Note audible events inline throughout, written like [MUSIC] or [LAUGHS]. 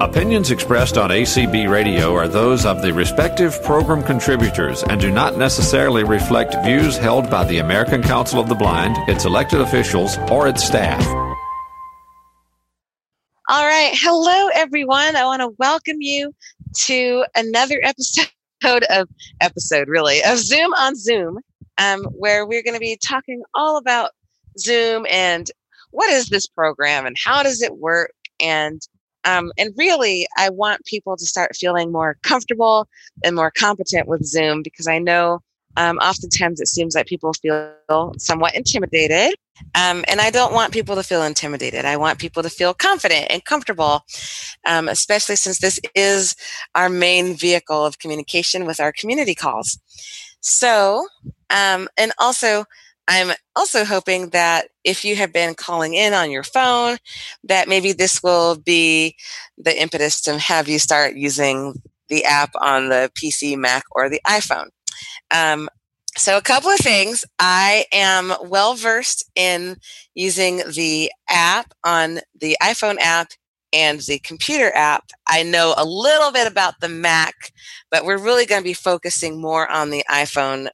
Opinions expressed on ACB Radio are those of the respective program contributors and do not necessarily reflect views held by the American Council of the Blind, its elected officials, or its staff. All right. Hello, everyone. I want to welcome you to another episode of episode really of Zoom on Zoom, um, where we're going to be talking all about Zoom and what is this program and how does it work and um, and really, I want people to start feeling more comfortable and more competent with Zoom because I know um, oftentimes it seems like people feel somewhat intimidated. Um, and I don't want people to feel intimidated. I want people to feel confident and comfortable, um, especially since this is our main vehicle of communication with our community calls. So, um, and also, I'm also hoping that if you have been calling in on your phone, that maybe this will be the impetus to have you start using the app on the PC, Mac, or the iPhone. Um, so, a couple of things. I am well versed in using the app on the iPhone app and the computer app. I know a little bit about the Mac, but we're really going to be focusing more on the iPhone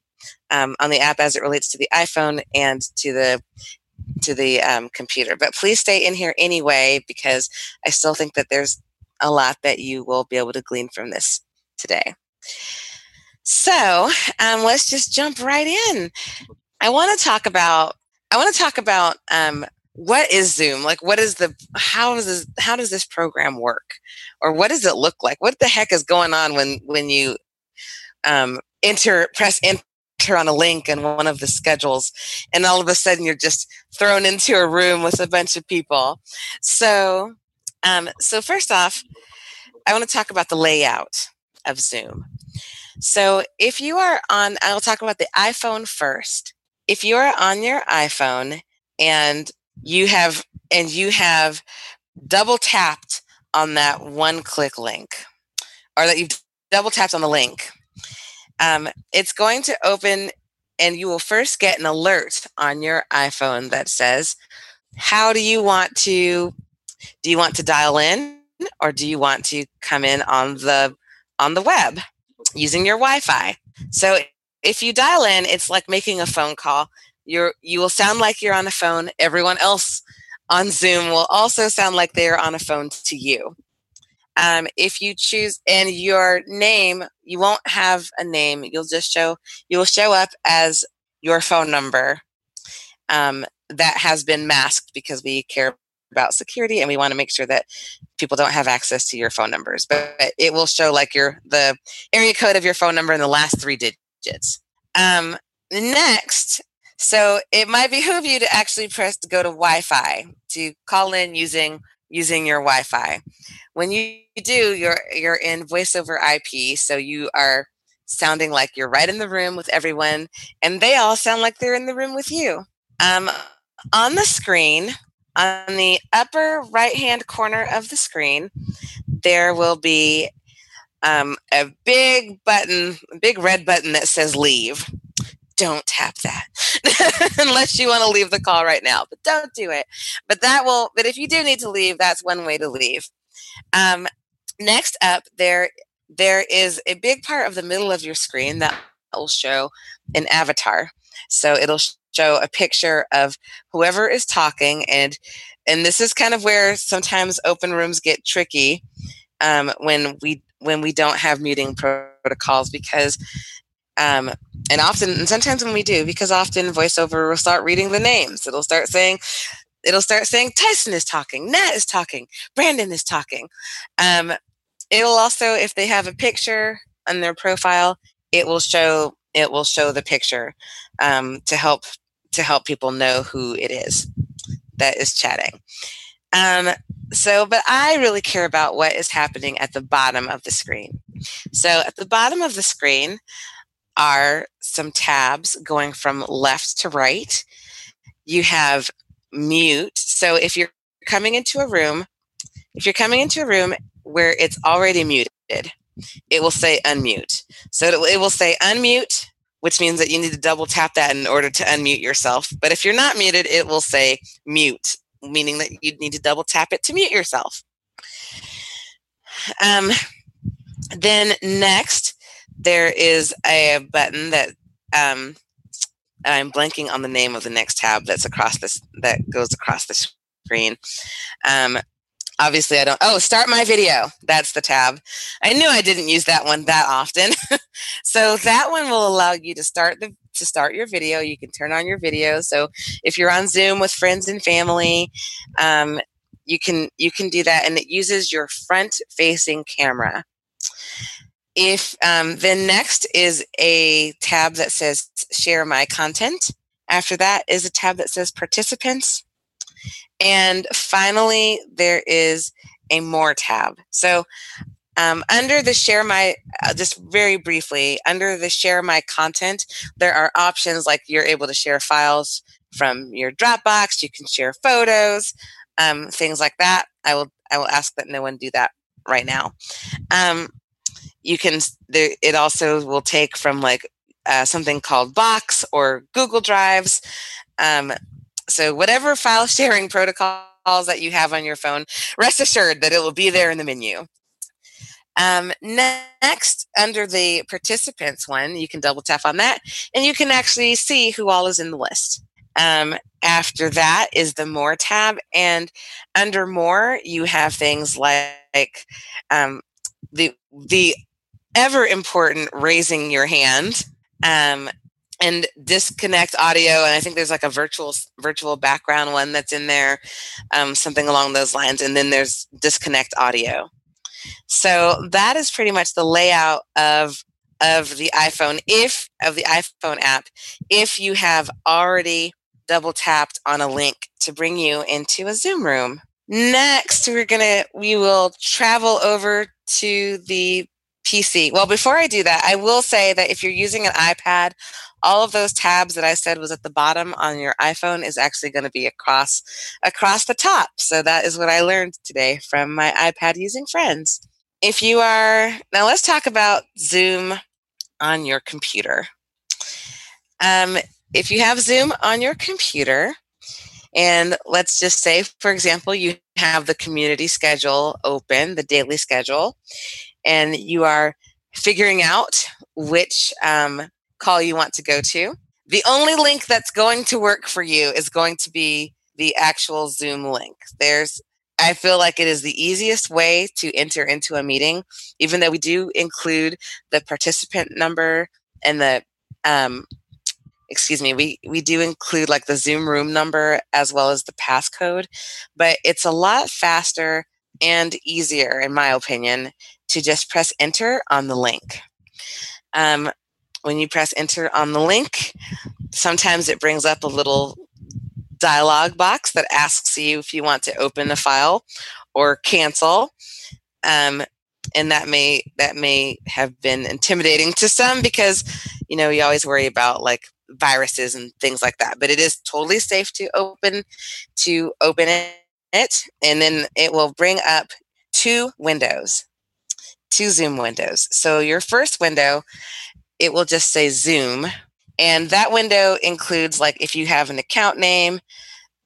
um, on the app as it relates to the iPhone and to the to the um, computer. But please stay in here anyway because I still think that there's a lot that you will be able to glean from this today. So um, let's just jump right in. I want to talk about I want to talk about um, what is Zoom? Like, what is the how does this, how does this program work, or what does it look like? What the heck is going on when when you um, enter press enter on a link in one of the schedules and all of a sudden you're just thrown into a room with a bunch of people. So um, so first off i want to talk about the layout of zoom. So if you are on i'll talk about the iphone first. If you are on your iphone and you have and you have double tapped on that one click link or that you've double tapped on the link um, it's going to open, and you will first get an alert on your iPhone that says, How do you want to? Do you want to dial in, or do you want to come in on the on the web using your Wi-Fi? So if you dial in, it's like making a phone call. You're you will sound like you're on a phone. Everyone else on Zoom will also sound like they're on a phone to you. Um, if you choose and your name, you won't have a name. You'll just show you will show up as your phone number um, that has been masked because we care about security and we want to make sure that people don't have access to your phone numbers. But it will show like your the area code of your phone number and the last three digits. Um, next, so it might behoove you to actually press to go to Wi-Fi to call in using using your Wi-Fi. When you do, you're you're in voice over IP, so you are sounding like you're right in the room with everyone, and they all sound like they're in the room with you. Um, on the screen, on the upper right-hand corner of the screen, there will be um, a big button, a big red button that says "Leave." Don't tap that [LAUGHS] unless you want to leave the call right now but don't do it. But that will but if you do need to leave that's one way to leave. Um, next up there there is a big part of the middle of your screen that will show an avatar. So it'll show a picture of whoever is talking and and this is kind of where sometimes open rooms get tricky um, when we when we don't have muting protocols because um, and often, and sometimes when we do, because often voiceover will start reading the names. It'll start saying, it'll start saying Tyson is talking, Nat is talking, Brandon is talking. Um, it'll also, if they have a picture on their profile, it will show it will show the picture um, to help to help people know who it is that is chatting. Um, so, but I really care about what is happening at the bottom of the screen. So, at the bottom of the screen, are some tabs going from left to right. You have mute. So if you're coming into a room, if you're coming into a room where it's already muted, it will say unmute. So it will say unmute, which means that you need to double tap that in order to unmute yourself. But if you're not muted, it will say mute, meaning that you need to double tap it to mute yourself. um, then next, there is a button that um, I'm blanking on the name of the next tab that's across this that goes across the screen. Um, obviously, I don't. Oh, start my video. That's the tab. I knew I didn't use that one that often, [LAUGHS] so that one will allow you to start the to start your video. You can turn on your video. So if you're on Zoom with friends and family, um, you can you can do that, and it uses your front facing camera if um, then next is a tab that says share my content. After that is a tab that says participants. And finally there is a more tab. So um, under the share my uh, just very briefly under the share my content there are options like you're able to share files from your dropbox you can share photos um, things like that. I will i will ask that no one do that right now. Um, you can there, it also will take from like uh, something called box or google drives. Um, so whatever file sharing [LAUGHS] protocols that you have on your phone rest assured that it will be there in the menu. Um, next under the participants one you can double tap on that and you can actually see who all is in the list. Um, after that is the more tab and under more you have things like um, the the ever important raising your hand um, and disconnect audio and i think there's like a virtual virtual background one that's in there um, something along those lines and then there's disconnect audio. So that is pretty much the layout of of the iphone if of the iphone app if you have already double tapped on a link to bring you into a zoom room. Next we're gonna we will travel over to the PC. Well, before I do that, I will say that if you're using an iPad, all of those tabs that I said was at the bottom on your iPhone is actually going to be across across the top. So that is what I learned today from my iPad using friends. If you are now let's talk about Zoom on your computer. Um, if you have Zoom on your computer, and let's just say, for example, you have the community schedule open, the daily schedule, and you are figuring out which um, call you want to go to. The only link that's going to work for you is going to be the actual Zoom link. There's I feel like it is the easiest way to enter into a meeting, even though we do include the participant number and the um, excuse me, we we do include like the Zoom room number as well as the passcode, but it's a lot faster and easier, in my opinion, to just press enter on the link. Um, when you press enter on the link, sometimes it brings up a little dialog box that asks you if you want to open the file or cancel. Um, and that may that may have been intimidating to some because you know you always worry about like viruses and things like that but it is totally safe to open to open it and then it will bring up two windows two Zoom windows. So your first window, it will just say Zoom. And that window includes like if you have an account name,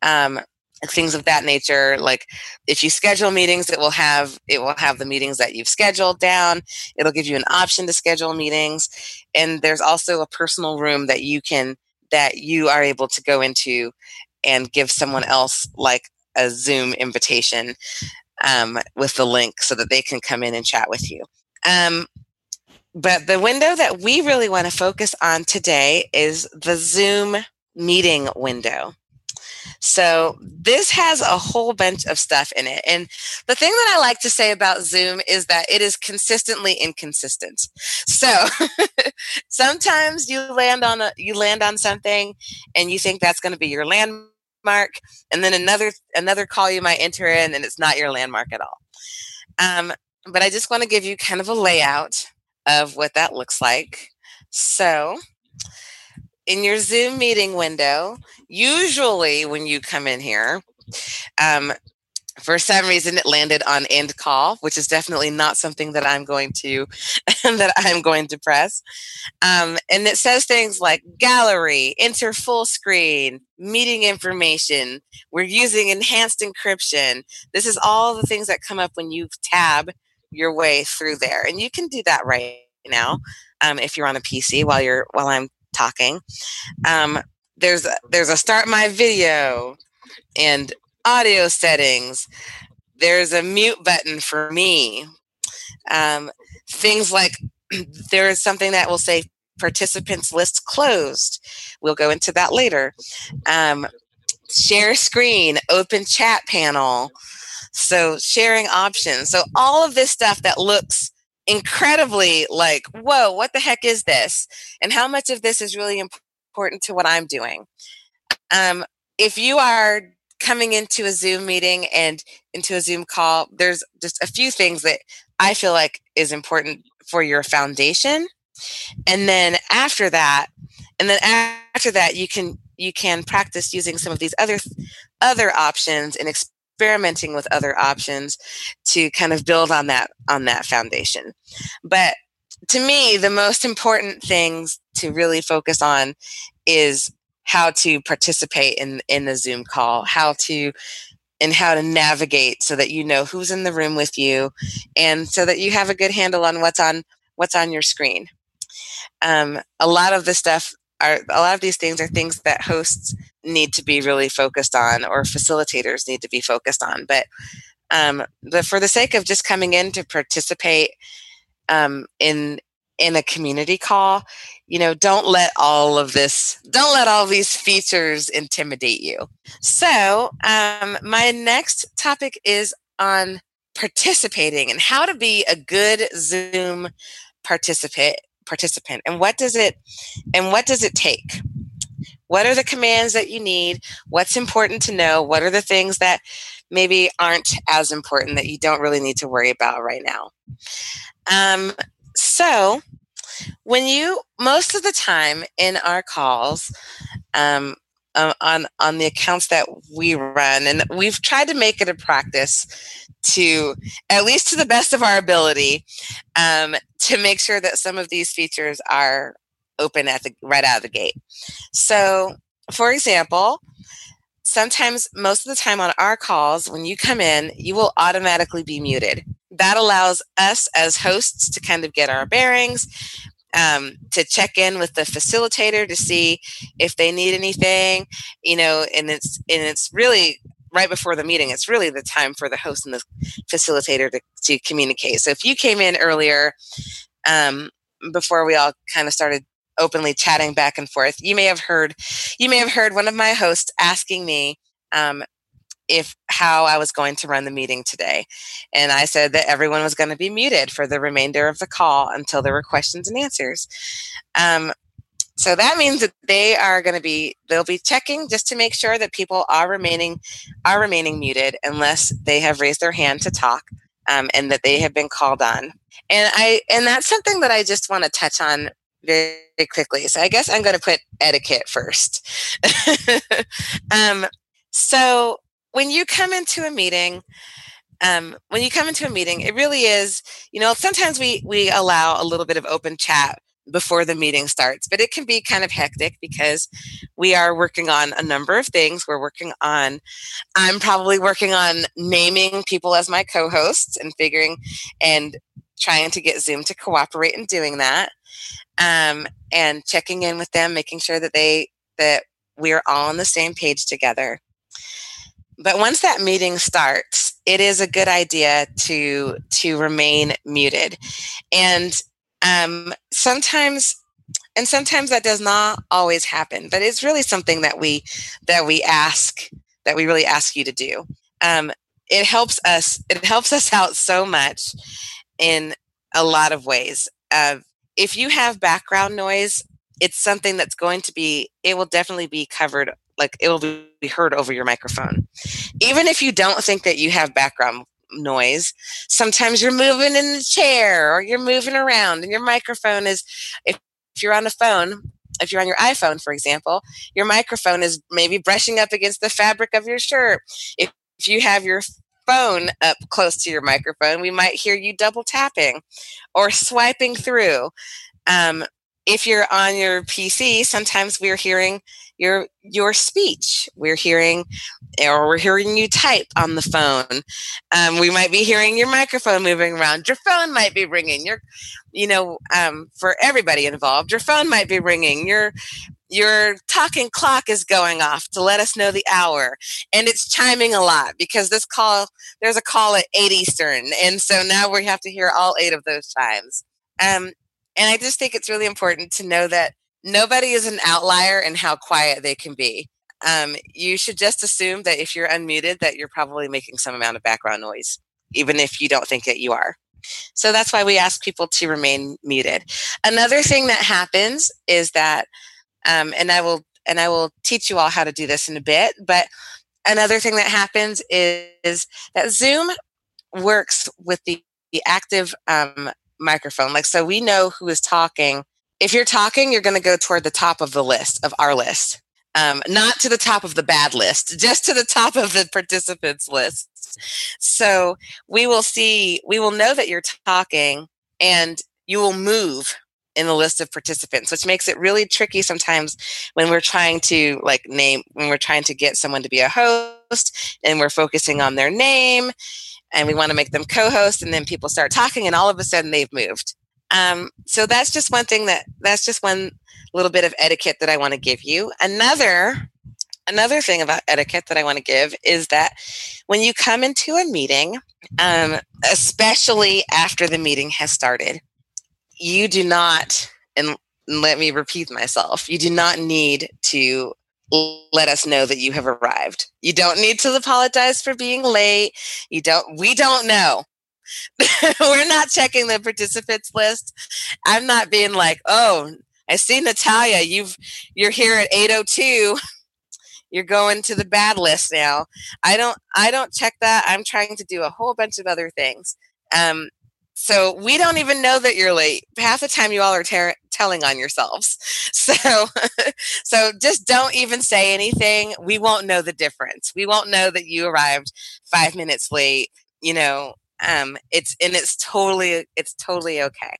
um, things of that nature. Like if you schedule meetings, it will have it will have the meetings that you've scheduled down. It'll give you an option to schedule meetings. And there's also a personal room that you can that you are able to go into and give someone else like a Zoom invitation um, with the link so that they can come in and chat with you. Um, but the window that we really want to focus on today is the Zoom meeting window. So this has a whole bunch of stuff in it. And the thing that I like to say about Zoom is that it is consistently inconsistent. So [LAUGHS] sometimes you land on a you land on something and you think that's going to be your landmark landmark, and then another another call you might enter in, and it's not your landmark at all. Um, but I just want to give you kind of a layout of what that looks like. So, in your Zoom meeting window, usually when you come in here, um, for some reason it landed on end call which is definitely not something that i'm going to [LAUGHS] that i'm going to press um, and it says things like gallery enter full screen meeting information we're using enhanced encryption this is all the things that come up when you tab your way through there. And you can do that right now um, if you're on a PC while you're while I'm talking. Um, there's a, there's a start my video and audio settings. There's a mute button for me. Um, things like [CLEARS THROAT] there is something that will say participants list closed. We'll go into that later. Um, share screen, open chat panel. So sharing options. So all of this stuff that looks incredibly like, whoa, what the heck is this? And how much of this is really important to what I'm doing? Um, if you are coming into a Zoom meeting and into a Zoom call, there's just a few things that I feel like is important for your foundation. And then after that, and then after that, you can you can practice using some of these other other options and experimenting with other options to kind of build on that on that foundation. But to me, the most important things to really focus on is how to participate in in the Zoom call, how to and how to navigate so that you know who's in the room with you and so that you have a good handle on what's on what's on your screen. Um, a lot of the stuff are a lot of these things are things that hosts need to be really focused on or facilitators need to be focused on. But um, but for the sake of just coming in to participate um, in in a community call, you know, don't let all of this, don't let all these features intimidate you. So, um, my next topic is on participating and how to be a good Zoom participant participant and what does it and what does it take? What are the commands that you need? What's important to know? What are the things that maybe aren't as important that you don't really need to worry about right now? Um, so when you most of the time in our calls um, uh, on on the accounts that we run and we've tried to make it a practice to at least to the best of our ability um, to make sure that some of these features are open at the right out of the gate. So for example sometimes most of the time on our calls when you come in you will automatically be muted that allows us as hosts to kind of get our bearings um, to check in with the facilitator to see if they need anything you know and it's and it's really right before the meeting it's really the time for the host and the facilitator to, to communicate. So if you came in earlier um, before we all kind of started openly chatting back and forth you may have heard you may have heard one of my hosts asking me um, if how I was going to run the meeting today. And I said that everyone was going to be muted for the remainder of the call until there were questions and answers. Um, so that means that they are going to be they'll be checking just to make sure that people are remaining are remaining muted unless they have raised their hand to talk um, and that they have been called on. And I and that's something that I just want to touch on very, very quickly. So I guess I'm going to put etiquette first. [LAUGHS] um, so when you come into a meeting, um, when you come into a meeting, it really is, you know, sometimes we we allow a little bit of open chat before the meeting starts, but it can be kind of hectic because we are working on a number of things. We're working on, I'm probably working on naming people as my co-hosts and figuring and trying to get Zoom to cooperate in doing that, um, and checking in with them, making sure that they that we're all on the same page together. But once that meeting starts, it is a good idea to to remain muted. And um, sometimes and sometimes that does not always happen, but it's really something that we that we ask that we really ask you to do. Um, it helps us it helps us [LAUGHS] out so much in a lot of ways. Uh, if you have background noise, it's something that's going to be it will definitely be covered like it will be heard over your microphone. Even if you don't think that you have background noise, sometimes you're moving in the chair or you're moving around and your microphone is, if, if you're on the phone, if you're on your iPhone, for example, your microphone is maybe brushing up against the fabric of your shirt. If, if you have your phone up close to your microphone, we might hear you double tapping or swiping through. Um, if you're on your PC, sometimes we're hearing your your speech. We're hearing, or we're hearing you type on the phone. Um, we might be hearing your microphone moving around. Your phone might be ringing. Your, you know, um, for everybody involved, your phone might be ringing. Your your talking clock is going off to let us know the hour and it's chiming a lot because this call there's a call at 8 eastern and so now we have to hear all eight of those chimes um, and i just think it's really important to know that nobody is an outlier in how quiet they can be. Um, you should just assume that if you're unmuted, that you're probably making some amount of background noise, even if you don't think that you are. So that's why we ask people to remain muted. Another thing that happens is that, um, and I will and I will teach you all how to do this in a bit. But another thing that happens is, is that Zoom works with the, the active um, microphone. Like so, we know who is talking if you're talking, you're going to go toward the top of the list of our list, um, not to the top of the bad list, just to the top of the participants list. So we will see, we will know that you're talking and you will move in the list of participants, which makes it really tricky sometimes when we're trying to like name, when we're trying to get someone to be a host and we're focusing on their name and we want to make them co-host and then people start talking and all of a sudden they've moved um, so that's just one thing that that's just one little bit of etiquette that I want to give you. Another another thing about etiquette that I want to give is that when you come into a meeting, um, especially after the meeting has started, you do not and let me repeat myself you do not need to let us know that you have arrived you don't need to apologize for being late you don't we don't know [LAUGHS] we're not checking the participants list. I'm not being like, oh, I see Natalia, you've you're here at 802. You're going to the bad list now. I don't I don't check that. I'm trying to do a whole bunch of other things. Um, so we don't even know that you're late. Half the time you all are ter- telling on yourselves. [LAUGHS] So so just don't even say anything. We won't know the difference. We won't know that you arrived 5 minutes late, you know, um, it's and it's totally it's totally okay.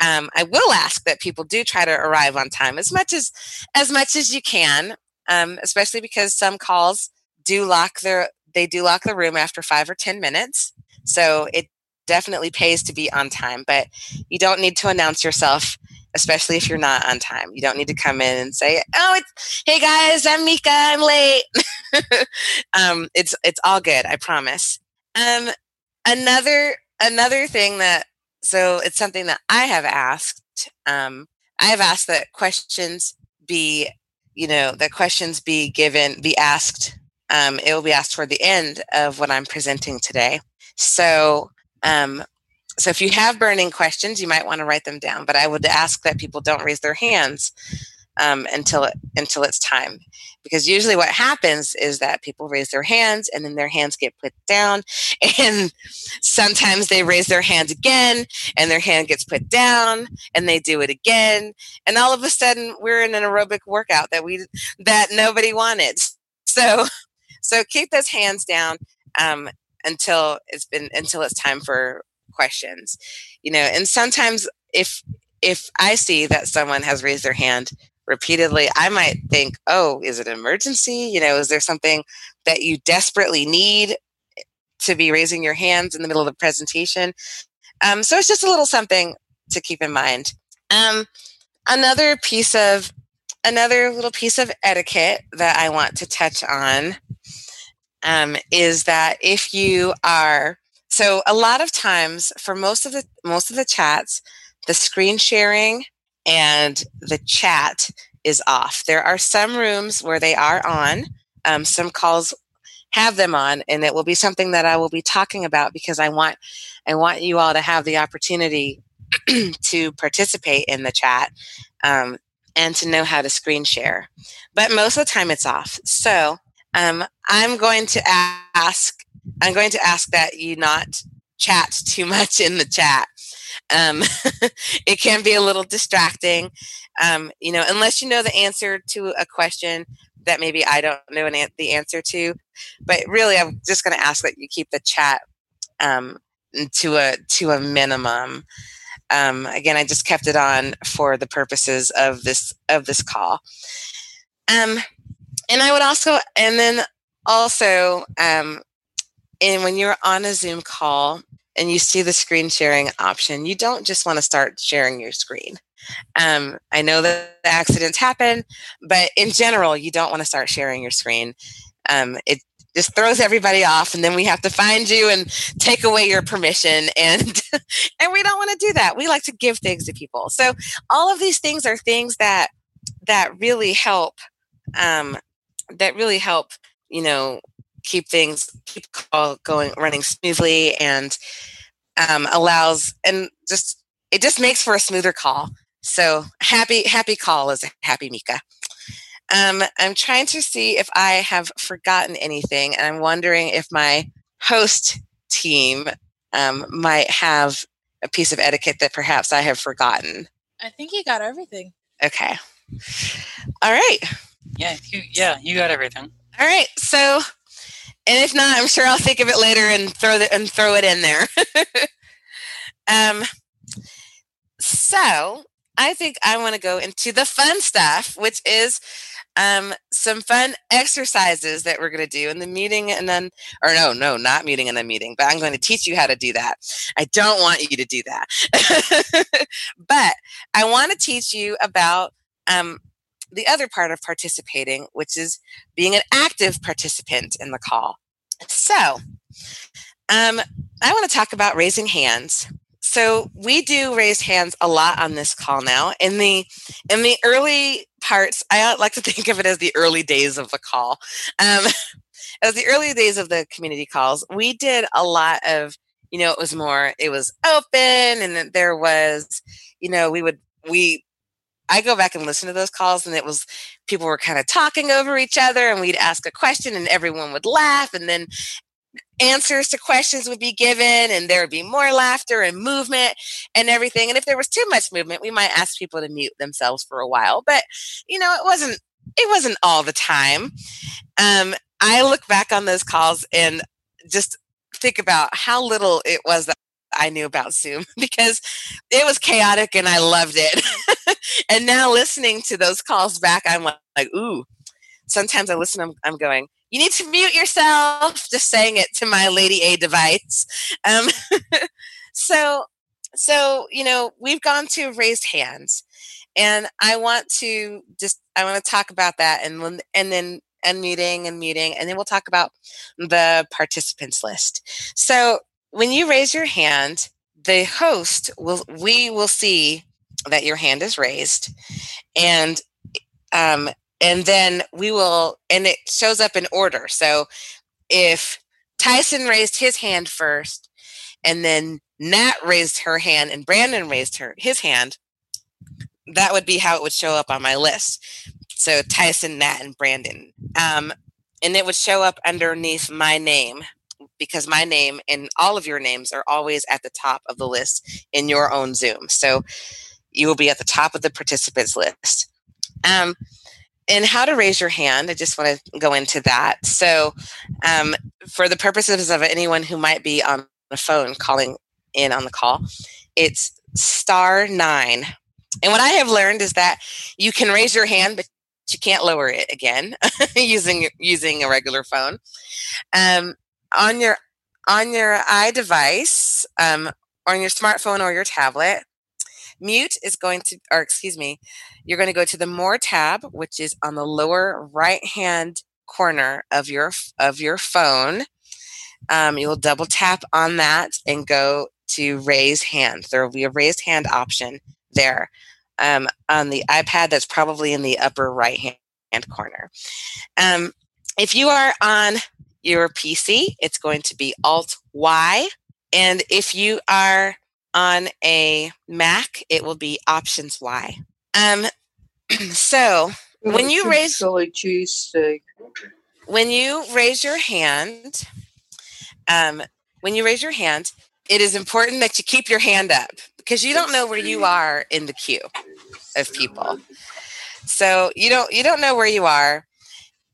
Um, I will ask that people do try to arrive on time as much as as much as you can, um, especially because some calls do lock their they do lock the room after five or ten minutes. So it definitely pays to be on time, but you don't need to announce yourself, especially if you're not on time. You don't need to come in and say, "Oh, it's hey guys, I'm Mika, I'm late." [LAUGHS] um, it's it's all good, I promise. Um, another another thing that so it's something that I have asked. Um, I have asked that questions be, you know, that questions be given, be asked. Um, it will be asked toward the end of what I'm presenting today. So, um, so if you have burning questions, you might want to write them down. But I would ask that people don't raise their hands um, until it, until it's time. Because usually what happens is that people raise their hands and then their hands get put down, [LAUGHS] and sometimes they raise their hand again and their hand gets put down, and they do it again, and all of a sudden we're in an aerobic workout that we that nobody wanted. So so keep those hands down um, until it's been until it's time for questions you know and sometimes if if i see that someone has raised their hand repeatedly, I might think, oh, is it an emergency? You know, is there something that you desperately need to be raising your hands in the middle of the presentation? Um, so it's just a little something to keep in mind. Um, another piece of another little piece of etiquette that I want to touch on um, is that if you are so a lot of times for most of the most of the chats, the screen sharing and the chat is off. There are some rooms where they are on. Um, some calls have them on, and it will be something that I will be talking about because I want I want you all to have the opportunity [CLEARS THROAT] to participate in the chat um, and to know how to screen share. But most of the time, it's off. So um, I'm going to ask I'm going to ask that you not chat too much in the chat. Um, [LAUGHS] it can be a little distracting, um, you know, unless you know the answer to a question that maybe I don't know an, the answer to. But really, I'm just going to ask that you keep the chat um, to a to a minimum. um, again, I just kept it on for the purposes of this of this call. Um, and I would also, and then also, um, and when you're on a Zoom call and you see the screen sharing option, you don't just want to start sharing your screen. Um, I know that accidents happen, but in general, you don't want to start sharing your screen. Um, it just throws everybody off, and then we have to find you and take away your permission, [LAUGHS] and and we don't want to do that. We like to give things to people. So all of these things are things that that really help. Um, that really help. You know, keep things keep call going running smoothly and um, allows and just it just makes for a smoother call so happy, happy call is a happy Mika. Um, I'm trying to see if I have forgotten anything, and I'm wondering if my host team um, might have a piece of etiquette that perhaps I have forgotten. I think you got everything. Okay. All right. Yeah, you, yeah, you got everything. All right. So, and if not, I'm sure I'll think of it later and throw the, and throw it in there. [LAUGHS] um. So I think I want to go into the fun stuff, which is um, some fun exercises that we're going to do in the meeting and then, or no, no, not meeting in the meeting, but I'm going to teach you how to do that. I don't want you to do that. [LAUGHS] but I want to teach you about um, the other part of participating, which is being an active participant in the call. So, um, I want to talk about raising hands. So we do raise hands a lot on this call now. In the in the early parts i like to [LAUGHS] think of it as the early days of the call. Um, [LAUGHS] as the early days of the community calls we did a lot of you know it was more it was open and there was you know we would we I go back and listen to those calls, and it was people were kind of talking over each other, and we'd ask a question, and everyone would laugh, and then answers to questions would be given and there would be more laughter and movement and everything and if there was too much movement we might ask people to mute themselves for a while but you know it wasn't it wasn't all the time. Um, i look back on those calls and just think about how little it was that I knew about Zoom [LAUGHS] because it was chaotic and I loved it. [LAUGHS] and now listening to those calls back, I'm like, like ooh, sometimes I listen, I'm, I'm going, you need to mute yourself. Just saying it to my Lady A device. Um, [LAUGHS] so, so you know, we've gone to raised hands, and I want to just I want to talk about that, and and then and meeting and meeting, and then we'll talk about the participants list. So, when you raise your hand, the host will we will see that your hand is raised, and um, and then we will and it shows up in order. So if tyson raised his hand first and then nat raised her hand and brandon raised her his hand that would be how it would show up on my list. So tyson nat and brandon. Um, and it would show up underneath my name because my name and all of your names are always at the top of the list in your own zoom so you will be at the top of the participants list um, and how to raise your hand, I just want to go into that. So, um, for the purposes of anyone who might be on the phone calling in on the call, it's star nine. And what I have learned is that you can raise your hand, but you can't lower it again [LAUGHS] using using a regular phone. Um, on your on your iDevice, um, on your smartphone or your tablet, Mute is going to, or excuse me, you're going to go to the More tab, which is on the lower right hand corner of your of your phone. Um, you'll double tap on that and go to raise hand. There will be a raised hand option there. Um, on the iPad, that's probably in the upper right hand corner. Um, if you are on your PC, it's going to be Alt Y. And if you are on a Mac, it will be Options Y. Um, [CLEARS THROAT] so when you raise silly cheesesteak, when you raise your hand, um, when you raise your hand, it is important that you keep your hand up because you don't know where you are in the queue of people. So you don't you don't know where you are,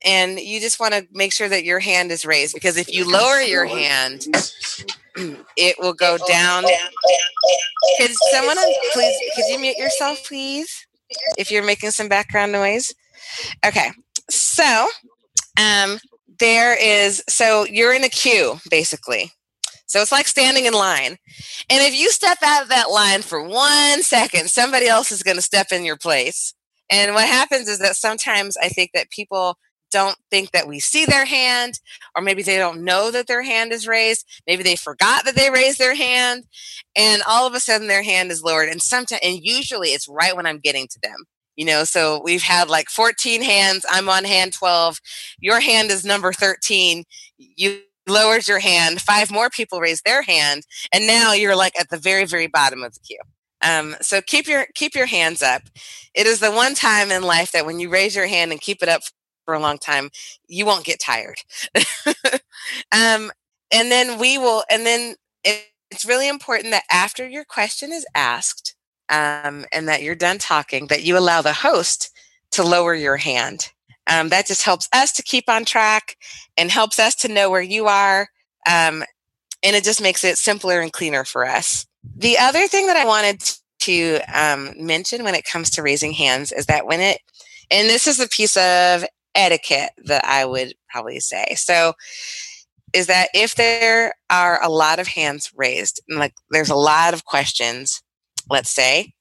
and you just want to make sure that your hand is raised because if you lower your hand, [CLEARS THROAT] it will go down. Could someone please could you mute yourself please if you're making some background noise? Okay so um there is so you're in a queue basically. So it's like standing in line. And if you step out of that line for one second somebody else is going to step in your place. And what happens is that sometimes i think that people don't think that we see their hand, or maybe they don't know that their hand is raised. Maybe they forgot that they raised their hand, and all of a sudden their hand is lowered. And sometimes, and usually it's right when I'm getting to them. You know, so we've had like 14 hands. I'm on hand 12. Your hand is number 13. You lowers your hand. Five more people raise their hand, and now you're like at the very, very bottom of the queue. Um, so keep your keep your hands up. It is the one time in life that when you raise your hand and keep it up for a long time, you won't get tired. [LAUGHS] um, and then we will, and then it, it's really important that after your question is asked um, and that you're done talking, that you allow the host to lower your hand. Um, that just helps us to keep on track and helps us to know where you are. Um, and it just makes it simpler and cleaner for us. The other thing that I wanted to um, mention when it comes to raising hands is that when it, and this is a piece of etiquette that I would probably say. So, is that if there are a lot of hands raised, like there's a lot of questions, let's say,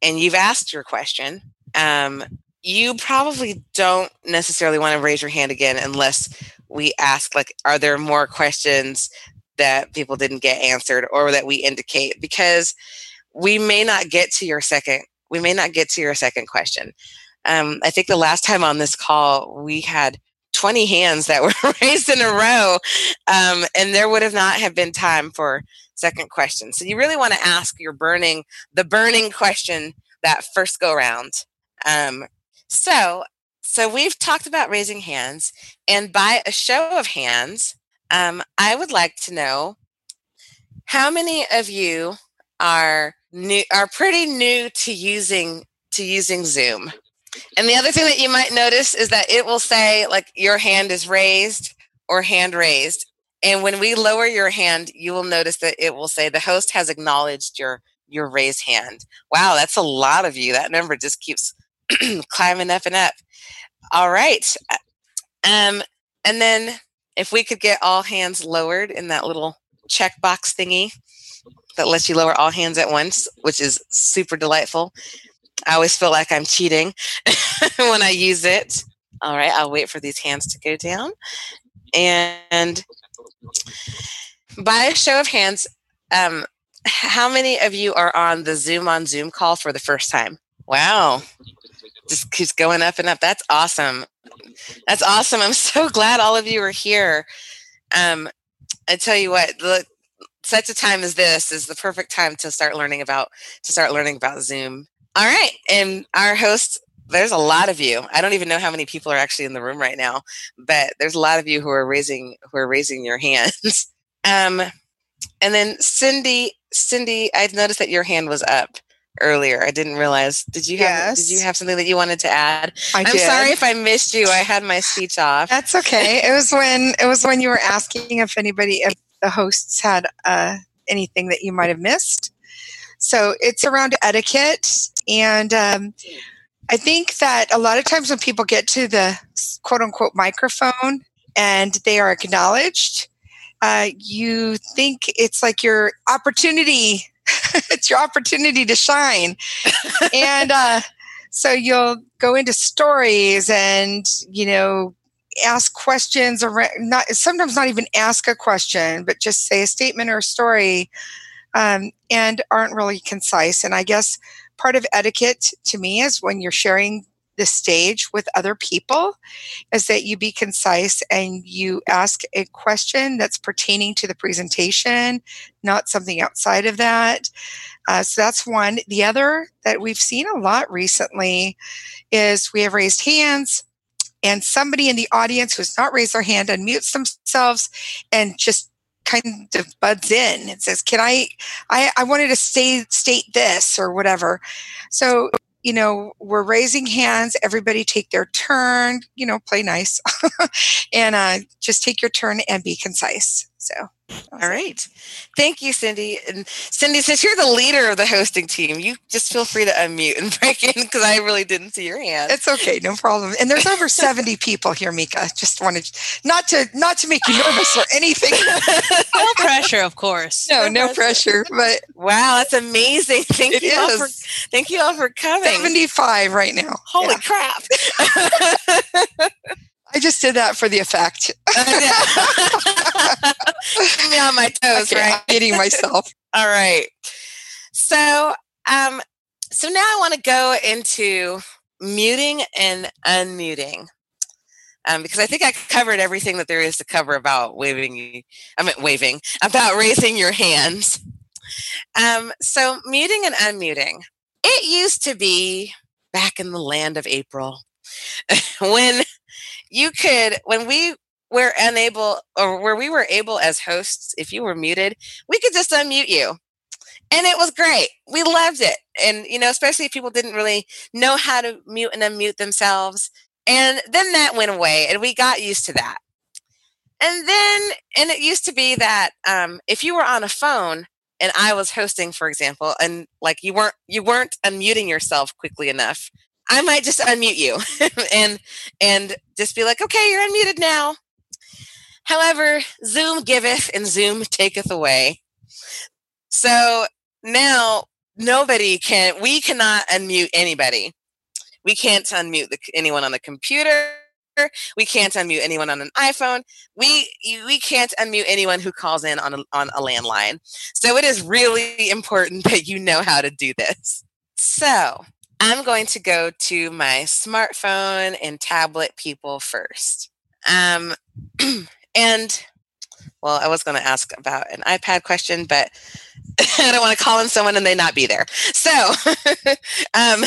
and you've asked your question, um, you probably don't necessarily want to raise your hand again unless we ask, like, are there more questions that people didn't get answered or that we indicate? Because we may not get to your second we may not get to your second question um, I think the last time on this call, we had 20 hands that [LAUGHS] were raised in a row, um, and there would have not have been time for second question. So you really want to ask your burning, the burning question that first go round. Um, so, so we've talked about raising hands, and by a show of hands, um, I would like to know how many of you are new, are pretty new to using to using Zoom. And the other thing that you might notice is that it will say like your hand is raised or hand raised. And when we lower your hand, you will notice that it will say the host has acknowledged your your raised hand. Wow, that's a lot of you. That number just keeps [CLEARS THROAT] climbing up and up. All right. Um, and then if we could get all hands lowered in that little checkbox thingy that lets you lower all hands at once, which is super delightful. I always feel like I'm cheating [LAUGHS] when I use it. All right, I'll wait for these hands to go down. And by a show of hands, um, how many of you are on the Zoom on Zoom call for the first time? Wow. Just keeps going up and up. That's awesome. That's awesome. I'm so glad all of you are here. Um, I tell you what, look, such a time as this is the perfect time to start learning about to start learning about Zoom. All right. And our host, there's a lot of you. I don't even know how many people are actually in the room right now, but there's a lot of you who are raising who are raising your [LAUGHS] hands. um and then Cindy, Cindy, I noticed that your hand was up earlier. I didn't realize. Did you have yes. did you have something that you wanted to add? I am sorry if I missed you. I had my speech off. That's okay. It was when it was when you were asking if anybody if the hosts had uh, anything that you might have missed. So it's around etiquette. And um, I think that a lot of times when people get to the quote unquote microphone and they are acknowledged, uh, you think it's like your opportunity. [LAUGHS] it's your opportunity to shine. and uh, so you'll go into stories and, you know, ask questions or not sometimes not even ask a question but just say a statement or a story um, and aren't really concise. And I guess part of etiquette to me is when you're sharing the stage with other people is that you be concise and you ask a question that's pertaining to the presentation, not something outside of that. Uh, so that's one. The other that we've seen a lot recently is we have raised hands and somebody in the audience who's not raised their hand unmutes themselves and just kind of buds in and says, "Can I? I, I wanted to say state this or whatever." So you know, we're raising hands. Everybody take their turn. You know, play nice, [LAUGHS] and uh, just take your turn and be concise. So All right. Thank you, Cindy. And Cindy, since you're the leader of the hosting team, you just feel free to unmute and [LAUGHS] break in because I really didn't see your hand. It's okay, no problem. And there's over 70 people here, Mika. Just wanted not to not to make you nervous or anything. [LAUGHS] no pressure, of course. No, no, no pressure. pressure. But wow, that's amazing. Thank it you is. all for thank you all for coming. 75 right now. Holy yeah. crap. [LAUGHS] I just did that for the effect. Me on my toes, okay, right? I'm hitting myself. [LAUGHS] All right. So, um, so now I want to go into muting and unmuting. Um, because I think I covered everything that there is to cover about waving. I mean, waving about raising your hands. Um, so muting and unmuting. It used to be back in the land of April [LAUGHS] when you could when we were unable or where we were able as hosts if you were muted we could just unmute you. And it was great. We loved it. And you know especially if people didn't really know how to mute and unmute themselves. And then that went away and we got used to that. And then and it used to be that um, if you were on a phone and i was hosting for example and like you weren't you weren't unmuting yourself quickly enough I might just unmute you [LAUGHS] and and just be like, okay, you're unmuted now. However, Zoom giveth and Zoom taketh away. So now nobody can, we cannot unmute anybody. We can't unmute the, anyone on the computer. We can't unmute anyone on an iPhone. We we can't unmute anyone who calls in on a, on a landline. So it is really important that you know how to do this. So I'm going to go to my smartphone and tablet people first. Um, [CLEARS THROAT] and well, I was going to ask about an iPad question, but [LAUGHS] I don't want to call in someone and they not be there. So, [LAUGHS] um,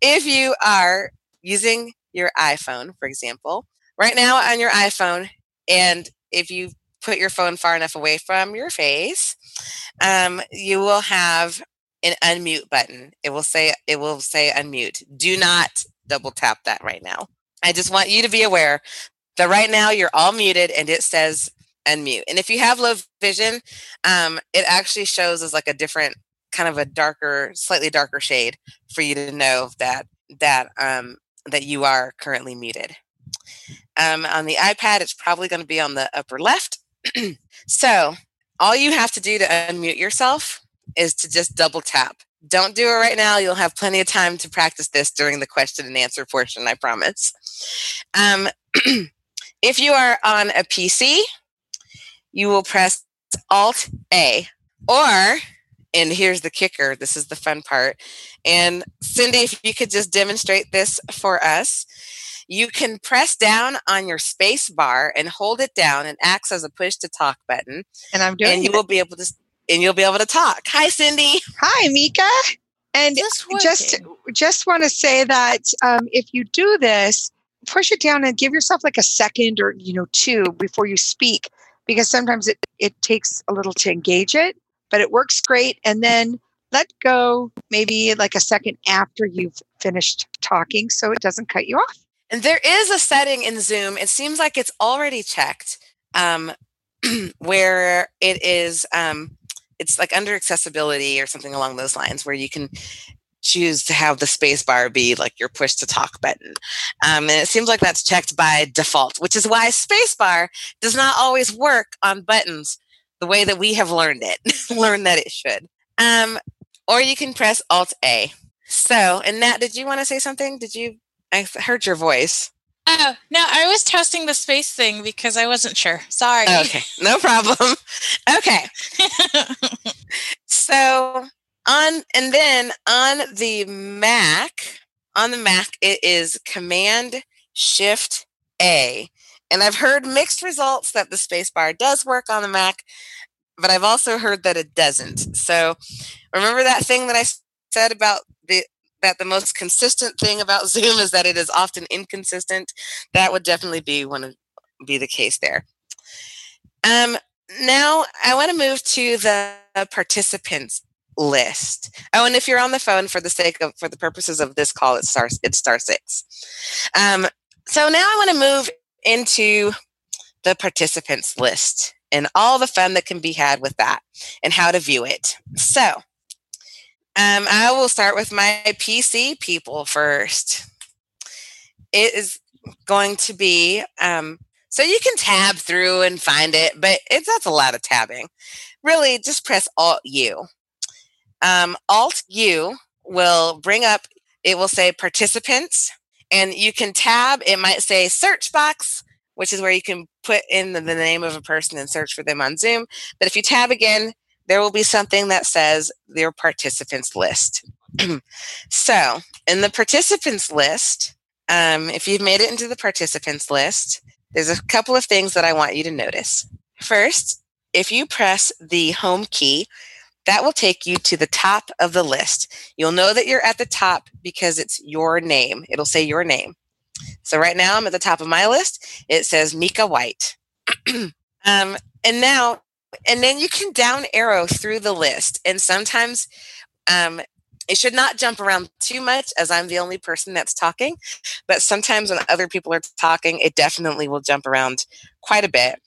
if you are using your iPhone, for example, right now on your iPhone, and if you put your phone far enough away from your face, um, you will have an unmute button. It will say it will say unmute. Do not double tap that right now. I just want you to be aware that right now you're all muted and it says unmute. And if you have low vision, um, it actually shows as like a different kind of a darker, slightly darker shade for you to know that that um, that you are currently muted. Um, on the iPad, it's probably going to be on the upper left. [CLEARS THROAT] so all you have to do to unmute yourself is to just double tap. Don't do it right now. You'll have plenty of time to practice this during the question and answer portion, I promise. Um, [CLEARS THROAT] if you are on a PC, you will press Alt A. Or, and here's the kicker this is the fun part. And Cindy, if you could just demonstrate this for us. You can press down on your space bar and hold it down and acts as a push to talk button. And I'm doing And you it. will be able to and you'll be able to talk. Hi, Cindy. Hi, Mika. And just just, just want to say that um, if you do this, push it down and give yourself like a second or you know two before you speak, because sometimes it it takes a little to engage it, but it works great. And then let go maybe like a second after you've finished talking, so it doesn't cut you off. And there is a setting in Zoom. It seems like it's already checked, um, [CLEARS THROAT] where it is. Um, it's like under accessibility or something along those lines where you can choose to have the space bar be like your push to talk button. Um, and it seems like that's checked by default, which is why space bar does not always work on buttons the way that we have learned it, [LAUGHS] learned that it should. Um, or you can press Alt A. So, and Nat, did you want to say something? Did you? I heard your voice. Oh, no, I was testing the space thing because I wasn't sure. Sorry. Okay, no problem. [LAUGHS] Okay. [LAUGHS] so, on and then on the Mac, on the Mac it is Command Shift A. And I've heard mixed results that the spacebar does work on the Mac, but I've also heard that it doesn't. So, remember that thing that I said about the that the most consistent thing about [LAUGHS] Zoom is that it is often inconsistent, that would definitely be one of be the case there. Um, now I want to move to the participants list. Oh, and if you're on the phone for the sake of for the purposes of this call, it's star it's star six. Um, so now I want to move into the participants list. and all the fun that can be had with that and how to view it. So, um, I will start with my PC people first. It is going to be um, so you can tab through and find it, but it's that's a lot of tabbing. Really, just press Alt U. Um, Alt U will bring up. It will say participants, and you can tab. It might say search box, which is where you can put in the, the name of a person and search for them on Zoom. But if you tab again, there will be something that says your participants list. [CLEARS THROAT] so, in the participants list, um, if you've made it into the participants list, there's a couple of things that I want you to notice. First, if you press the home key, that will take you to the top of the list. You'll know that you're at the top because it's your name. It'll say your name. So right now I'm at the top of my list. It says Mika White. [CLEARS THROAT] um, and now, and then you can down arrow through the list. And sometimes um, it should not jump around too much as I'm the only person that's talking. But sometimes when other people are talking, it definitely will jump around quite a bit.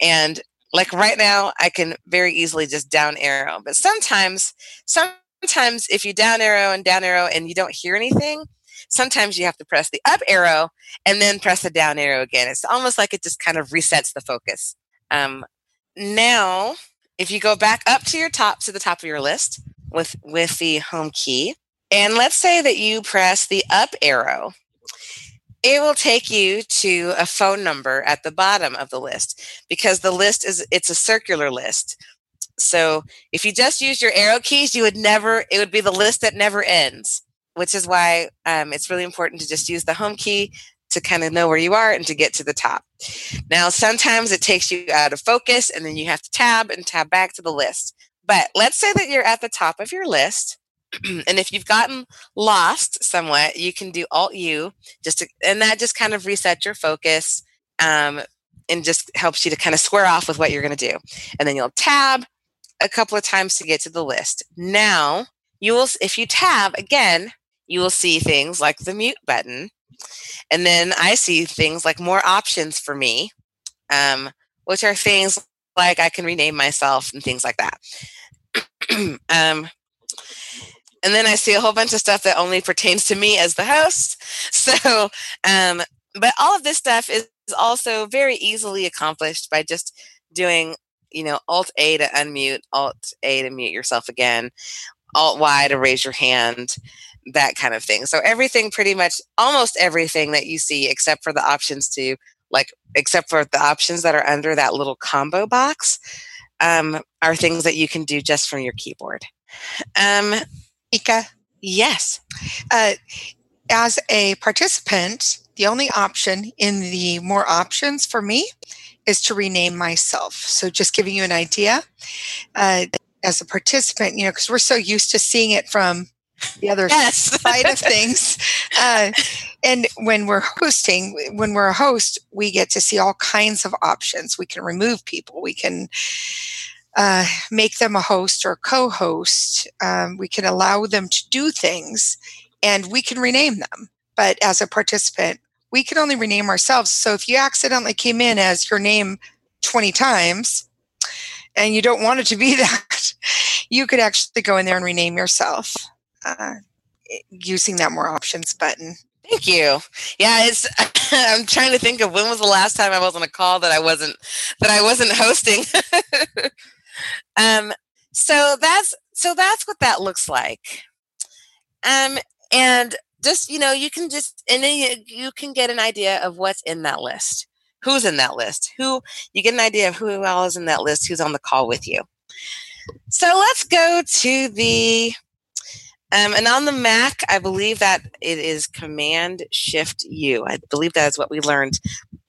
And like right now, I can very easily just down arrow. But sometimes, sometimes if you down arrow and down arrow and you don't hear anything, sometimes you have to press the up arrow and then press the down arrow again. It's almost like it just kind of resets the focus. Um, now, if you go back up to your top to the top of your list, with with the home key. And let's say that you press the up arrow. It will take you to a phone number at the bottom of the list because the list is it's a circular list. So if you just use your arrow keys, you would never it would be the list that never ends, which is why um, it's really important to just use the home key to kind of know where you are and to get to the top. Now, sometimes it takes you out of focus and then you have to tab and tab back to the list. But let's say that you're at the top of your list. [CLEARS THROAT] and if you've gotten lost somewhat, you can do Alt U just to, and that just kind of resets your focus um, and just helps you to kind of square off with what you're going to do. And then you'll tab a couple of times to get to the list. Now, you will, if you tab again, you will see things like the mute button. And then I see things like more options for me, um, which are things like I can rename myself and things like that. [CLEARS THROAT] um, and then I see a whole bunch of stuff that only pertains to me as the host. [LAUGHS] So, um, but all of this stuff is also very easily accomplished by just doing, you know, Alt A to unmute, Alt A to mute yourself again, Alt Y to raise your hand, that kind of thing. So everything, pretty much, almost everything that you see, except for the options to like except for the options that are under that little combo box um, are things that you can do just from your keyboard um, ika yes uh, as a participant the only option in the more options for me is to rename myself so just giving you an idea uh, as a participant you know because we're so used to seeing it from the other yes. side of things. Uh, and when we're hosting, when we're a host, we get to see all kinds of options. We can remove people. We can uh, make them a host or co-host. Um, we can allow them to do things, and we can rename them. But as a participant, we can only rename ourselves. So if you accidentally came in as your name 20 times, and you don't want it to be [LAUGHS] that, you could actually go in there and rename yourself uh, using that more options button. Thank you. Yeah, it's. [LAUGHS] I'm trying to think of when was the last time I was on a call that I wasn't that I wasn't hosting. [LAUGHS] um. So that's so that's what that looks like. Um. And just you know, you can just and then you, you can get an idea of what's in that list. Who's in that list? Who you get an idea of who all is in that list. Who's on the call with you? So let's go to the um, and on the Mac, I believe that it is Command Shift U. I believe that is what we learned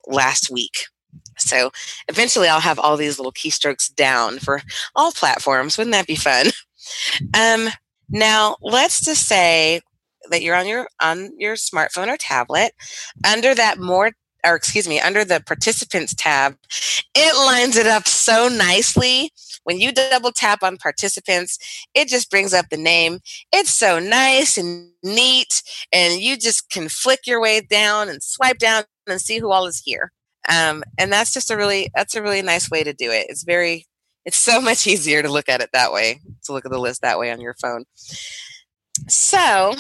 last week. So eventually I'll have all these little keystrokes down for all platforms. Wouldn't that be fun? Um, now let's just say that you're on your on your smartphone or tablet. Under that more or excuse me, under the participants tab, it lines it up so nicely. When you double tap on participants, it just brings up the name. It's so nice and neat, and you just can flick your way down and swipe down and see who all is here. Um, and that's just a really that's a really nice way to do it. It's very it's so [LAUGHS] much easier to look at it that way, to look at the list that way on your phone. So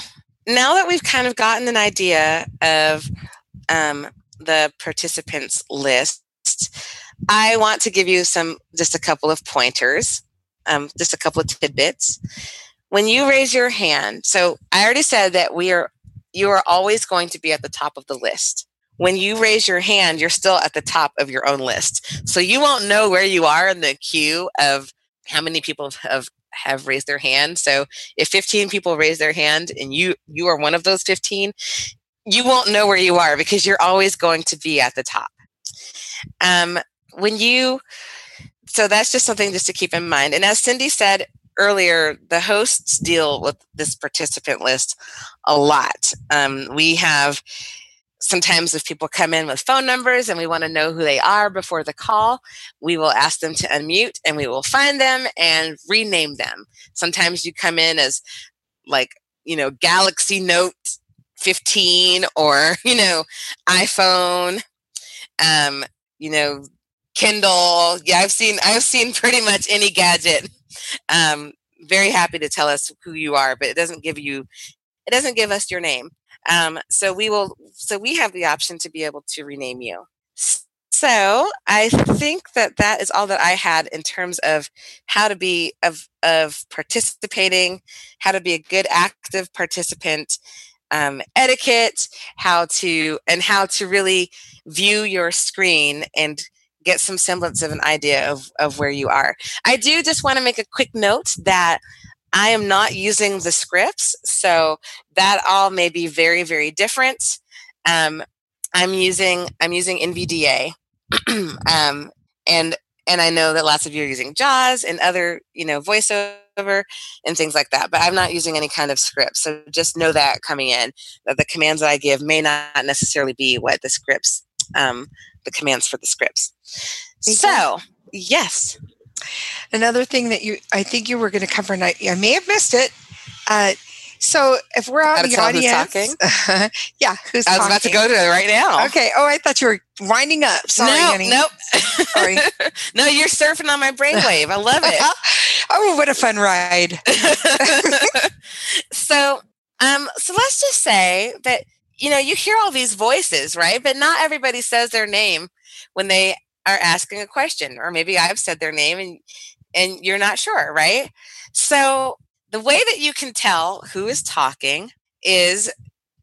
now that we've kind of gotten an idea of um, the participants list, I want to give you some just a couple of pointers, um, just a couple of tidbits. When you raise your hand, so I already said that we are you are always going to be at the top of the list. When you raise your hand, you're still at the top of your own list. So you won't know where you are in the queue of how many people have have raised their hand. So if 15 people raise their hand and you you are one of those 15, you won't know where you are because you're always going to be at the top. Um, when you so that's just something just to keep in mind. And as Cindy said earlier, the hosts deal with this participant list a lot. Um, we have sometimes if people come in with phone numbers and we want to know who they are before the call, we will ask them to unmute and we will find them and rename them. Sometimes you come in as like, you know, Galaxy Note 15 or, [LAUGHS] you know, iPhone, um, you know, Kindle. Yeah, I've seen I've seen pretty much any gadget. Um, very happy to tell us who you are, but it doesn't give you it doesn't give us your name. Um, so we will, so we have the option to be able to rename you. So I think that that is all that I had in terms of how to be of of participating, how to be a good active participant, um, etiquette, how to and how to really view your screen and get some semblance of an idea of, of where you are. I do just want to make a quick note that I am not using the scripts, so that all may be very, very different. Um, I'm using I'm using NVDA, [CLEARS THROAT] um, and and I know that lots of you are using JAWS and other you know voiceover and things like that. But I'm not using any kind of script, so just know that coming in that the commands that I give may not necessarily be what the scripts, um, the commands for the scripts. So yes. Another thing that you, I think you were going to cover, and I, I may have missed it. Uh, so if we're out in the audience, who's [LAUGHS] yeah, who's I was talking? about to go to it right now. Okay. Oh, I thought you were winding up. Sorry, no, honey. nope. Sorry. [LAUGHS] no, you're surfing on my brainwave. I love it. [LAUGHS] oh, what a fun ride! so, um, so let's just say that you know you hear all these voices, right? But not everybody says their name when they are asking a question, or maybe I've said their name and and you're not sure, right? So the way that you can tell who is talking is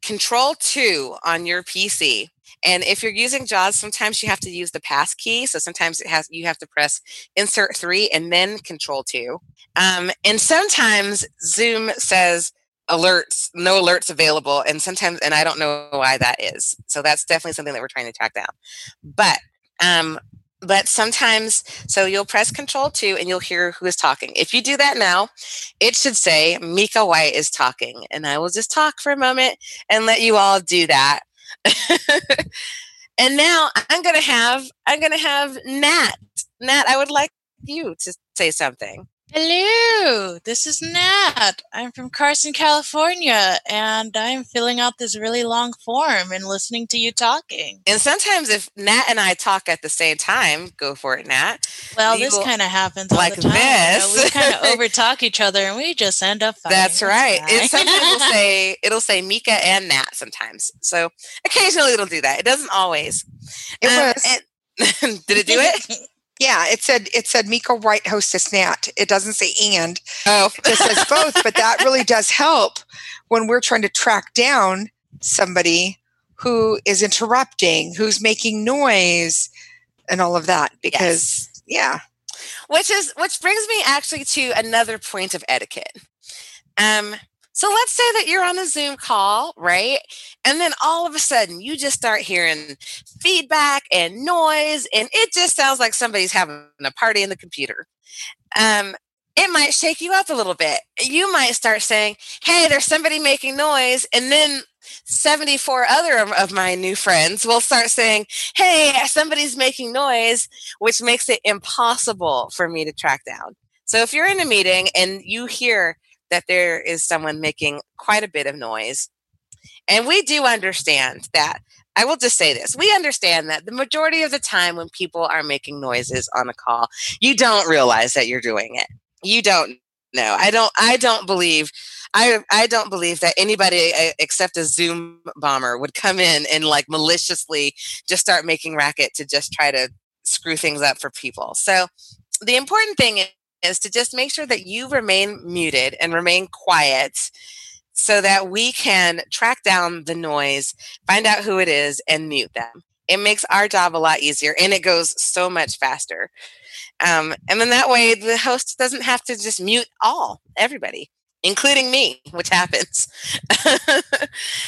control 2 on your PC. And if you're using JAWS, sometimes you have to use the pass key. So sometimes it has you have to press insert 3 and then control 2. Um, and sometimes Zoom says alerts, no alerts available. And sometimes, and I don't know why that is. So that's definitely something that we're trying to track down. But um, but sometimes so you'll press control 2 and you'll hear who is talking. If you do that now it should say mika white is talking and i will just talk for a moment and let you all do that. [LAUGHS] And now i'm to have i'm to have nat. Nat i would like you to say something Hello, this is Nat. I'm from Carson, California, and I'm filling out this really long form and listening to you talking. and sometimes if nat and i talk at the same time go for it nat Well, You this kind of happens all like the time. you know, this. we kind of [LAUGHS] overtalk each other, and we just end up fighting. That's right. Fine. sometimes will [LAUGHS] say it'll say Mika and Nat sometimes. So occasionally it'll do that. It doesn't always. It Um, was. and- [LAUGHS] did it do it? Yeah, it said it said Mika White hostess Nat. It doesn't say and. Oh, It says both, but that really does help when we're trying to track down somebody who is interrupting, who's making noise, and all of that. Because yeah, which is which brings me actually to another point of etiquette. Um, so let's say that you're on a Zoom call, right? And then all of a sudden you just start hearing feedback and noise, and it just sounds like somebody's having a party in the computer. Um, it might shake you up a little bit. You might start saying, Hey, there's somebody making noise. And then 74 other of, my new friends will start saying, Hey, somebody's making noise, which makes it impossible for me to track down. So if you're in a meeting and you hear that there is someone making quite a bit of noise, and we do understand that I will just say this. We understand that the majority of the time when people are making noises on a call, you don't realize that you're doing it. You don't know. I don't I don't believe I I don't believe that anybody uh, except a Zoom bomber would come in and like maliciously just start making racket to just try to screw things up for people. So the important thing is to just make sure that you remain muted and remain quiet so that we can track down the noise, find out who it is, and mute them. It makes our job a lot easier and it goes so much faster. Um, and then that way the host doesn't have to just mute all, everybody, including me, which [LAUGHS] happens.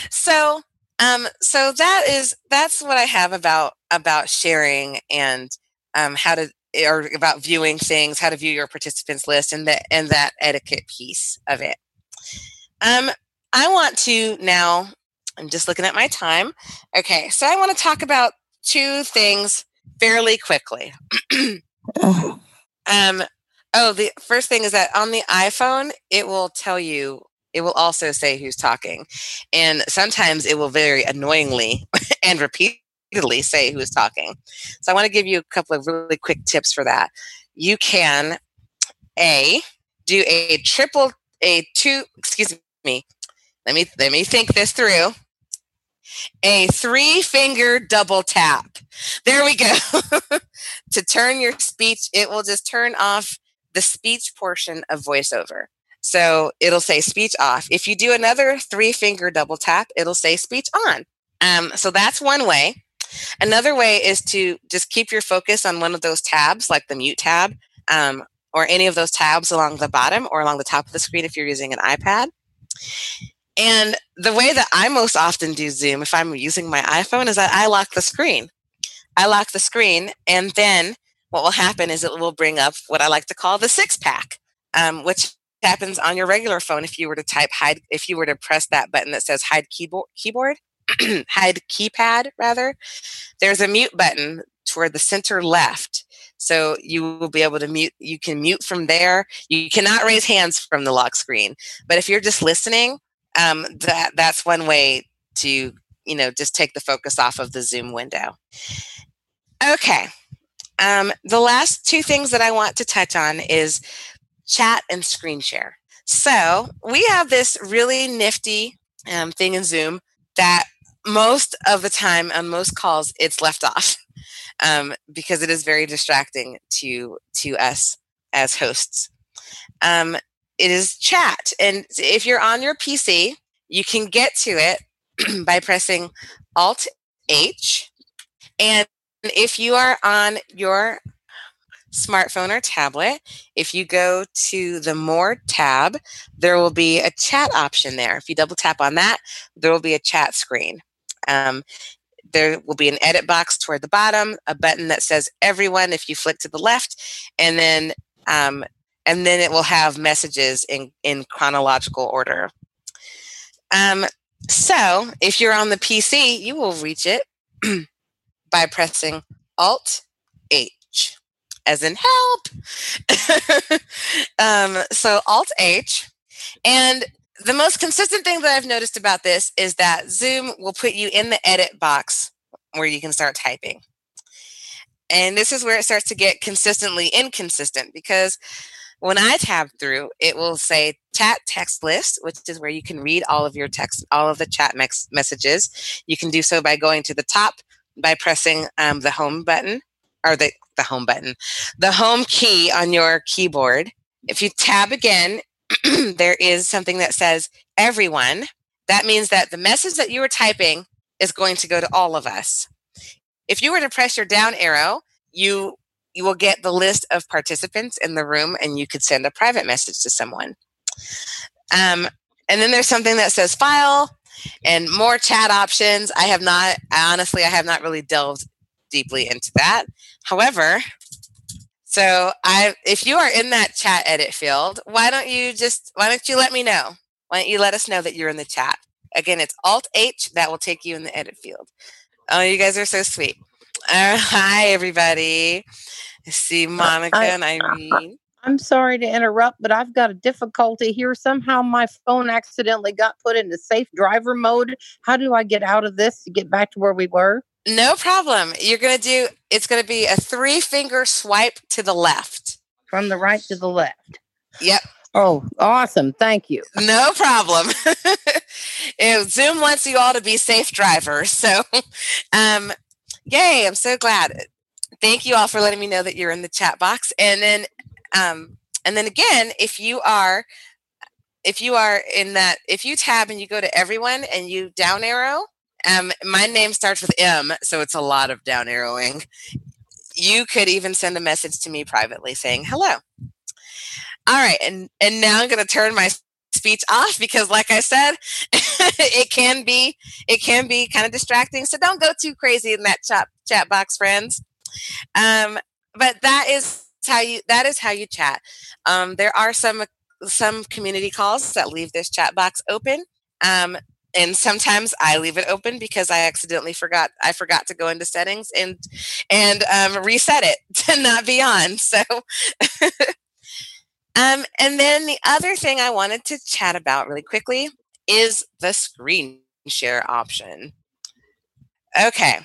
so, um, so that is that's what I have about about sharing and um, how to or about viewing things, how to view your participants list, and that and that etiquette piece of it. Um, I want to now. I'm just looking at my time. Okay, so I want to talk about two things fairly quickly. [CLEARS THROAT] um, oh, the first thing is that on the iPhone, it will tell you. It will also say who's talking, and sometimes it will very annoyingly [LAUGHS] and repeatedly say who's talking. So I want to give you a couple of really quick tips for that. You can a do a triple a two excuse me let me let me think this through. A three finger double tap. There we go. [LAUGHS] to turn your speech, it will just turn off the speech portion of voiceover. So it'll say speech off. If you do another three finger double tap, it'll say speech on. Um, so that's one way. Another way is to just keep your focus on one of those tabs, like the mute tab, um, or any of those tabs along the bottom or along the top of the screen if you're using an iPad. And the way that I most often do Zoom, if I'm using my iPhone, is that I lock the screen. I lock the screen, and then what will happen is it will bring up what I like to call the six pack, um, which happens on your regular phone if you were to type hide, if you were to press that button that says hide keyboard, keyboard, [CLEARS THROAT] hide keypad rather. There's a mute button toward the center left. So you will be able to mute. You can mute from there. You cannot raise hands from the lock screen. But if you're just listening, um, that that's one way to you know just take the focus off of the zoom window okay um, the last two things that i want to touch on is chat and screen share so we have this really nifty um, thing in zoom that most of the time on most calls it's left off um, because it is very distracting to to us as hosts um, it is chat. And if you're on your PC, you can get to it [CLEARS THROAT] by pressing Alt H. And if you are on your smartphone or tablet, if you go to the More tab, there will be a chat option there. If you double tap on that, there will be a chat screen. Um, there will be an edit box toward the bottom, a button that says everyone if you flick to the left, and then um, and then it will have messages in, in chronological order. Um, so if you're on the PC, you will reach it [CLEARS THROAT] by pressing Alt H, as in help. [LAUGHS] um, so Alt H. And the most consistent thing that I've noticed about this is that Zoom will put you in the edit box where you can start typing. And this is where it starts to get consistently inconsistent because when I tab through, it will say chat text list, which is where you can read all of your text, all of the chat mex- messages. You can do so by going to the top by pressing um, the home button or the, the home button, the home key on your keyboard. If you tab again, [CLEARS THROAT] there is something that says everyone. That means that the message that you were typing is going to go to all of us. If you were to press your down arrow, you you will get the list of participants in the room and you could send a private message to someone. Um, and then there's something that says file and more chat options. I have not, honestly, I have not really delved deeply into that. However, so I, if you are in that chat edit field, why don't you just, why don't you let me know? Why don't you let us know that you're in the chat? Again, it's Alt H that will take you in the edit field. Oh, you guys are so sweet. Uh, [LAUGHS] hi, everybody. I see Monica I, and Irene. I'm sorry to interrupt, but I've got a difficulty here. Somehow my phone accidentally got put into safe driver mode. How do I get out of this to get back to where we were? No problem. You're going to do, it's going to be a three finger swipe to the left. From the right to the left. Yep. Oh, awesome. Thank you. No problem. [LAUGHS] Zoom wants you all to be safe drivers. So, [LAUGHS] um, yay, I'm so glad. Thank you all for letting me know that you're in the chat box. And then, um, and then again, if you are, if you are in that, if you tab and you go to everyone and you down arrow, um, my name starts with M, so it's a lot of down arrowing. You could even send a message to me privately saying hello. All right, and and now I'm going to turn my speech off because, like I said, [LAUGHS] it can be it can be kind of distracting. So don't go too crazy in that chat chat box, friends. Um, but that is how you that is how you chat. Um, there are some some community calls that leave this chat box open. Um, and sometimes I leave it open because I accidentally forgot I forgot to go into settings and and um, reset it [LAUGHS] to not be on. So [LAUGHS] Um, and then the other thing I wanted to chat about really quickly is the screen share option. Okay,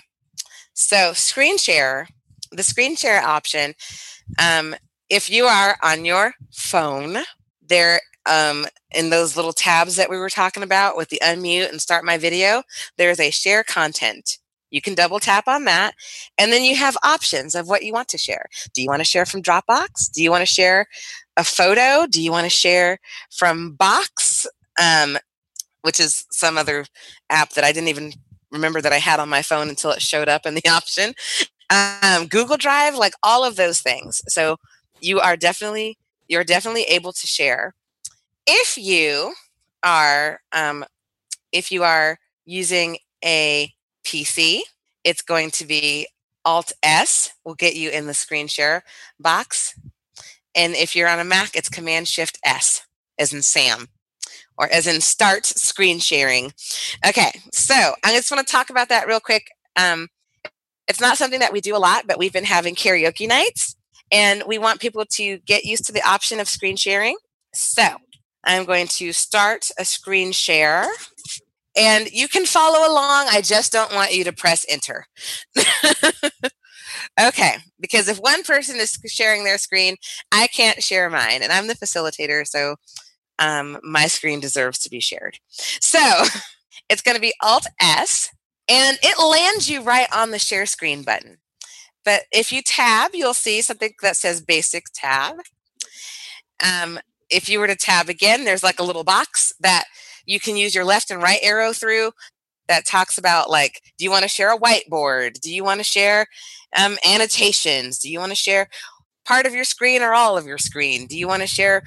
so screen share, the screen share option, um, if you are on your phone, there um, in those little tabs that we were talking about with the unmute and start my video, there's a share content. You can double tap on that. And then you have options of what you want to share. Do you want to share from Dropbox? Do you want to share a photo? Do you want to share from Box, um, which is some other app that I didn't even remember that I had on my phone until it showed up in the [LAUGHS] option? Um, Google Drive, like all of those things. So you are definitely you're definitely able to share. If you are um, if you are using a PC, it's going to be Alt S will get you in the screen share box. And if you're on a Mac, it's Command Shift S, as in Sam, or as in start screen sharing. Okay, so I just want to talk about that real quick. Um, it's not something that we do a lot, but we've been having karaoke nights, and we want people to get used to the option of screen sharing. So I'm going to start a screen share. And you can follow along. I just don't want you to press enter. [LAUGHS] Okay, because if one person is sharing their screen, I can't share mine, and I'm the facilitator, so um, my screen deserves to be shared. So [LAUGHS] it's going to be Alt S, and it lands you right on the share screen button. But if you tab, you'll see something that says Basic tab. Um, if you were to tab again, there's like a little box that you can use your left and right arrow through that talks about like do you want to share a whiteboard? Do you want to share um, annotations? Do you want to share part of your screen or all of your screen? Do you want to share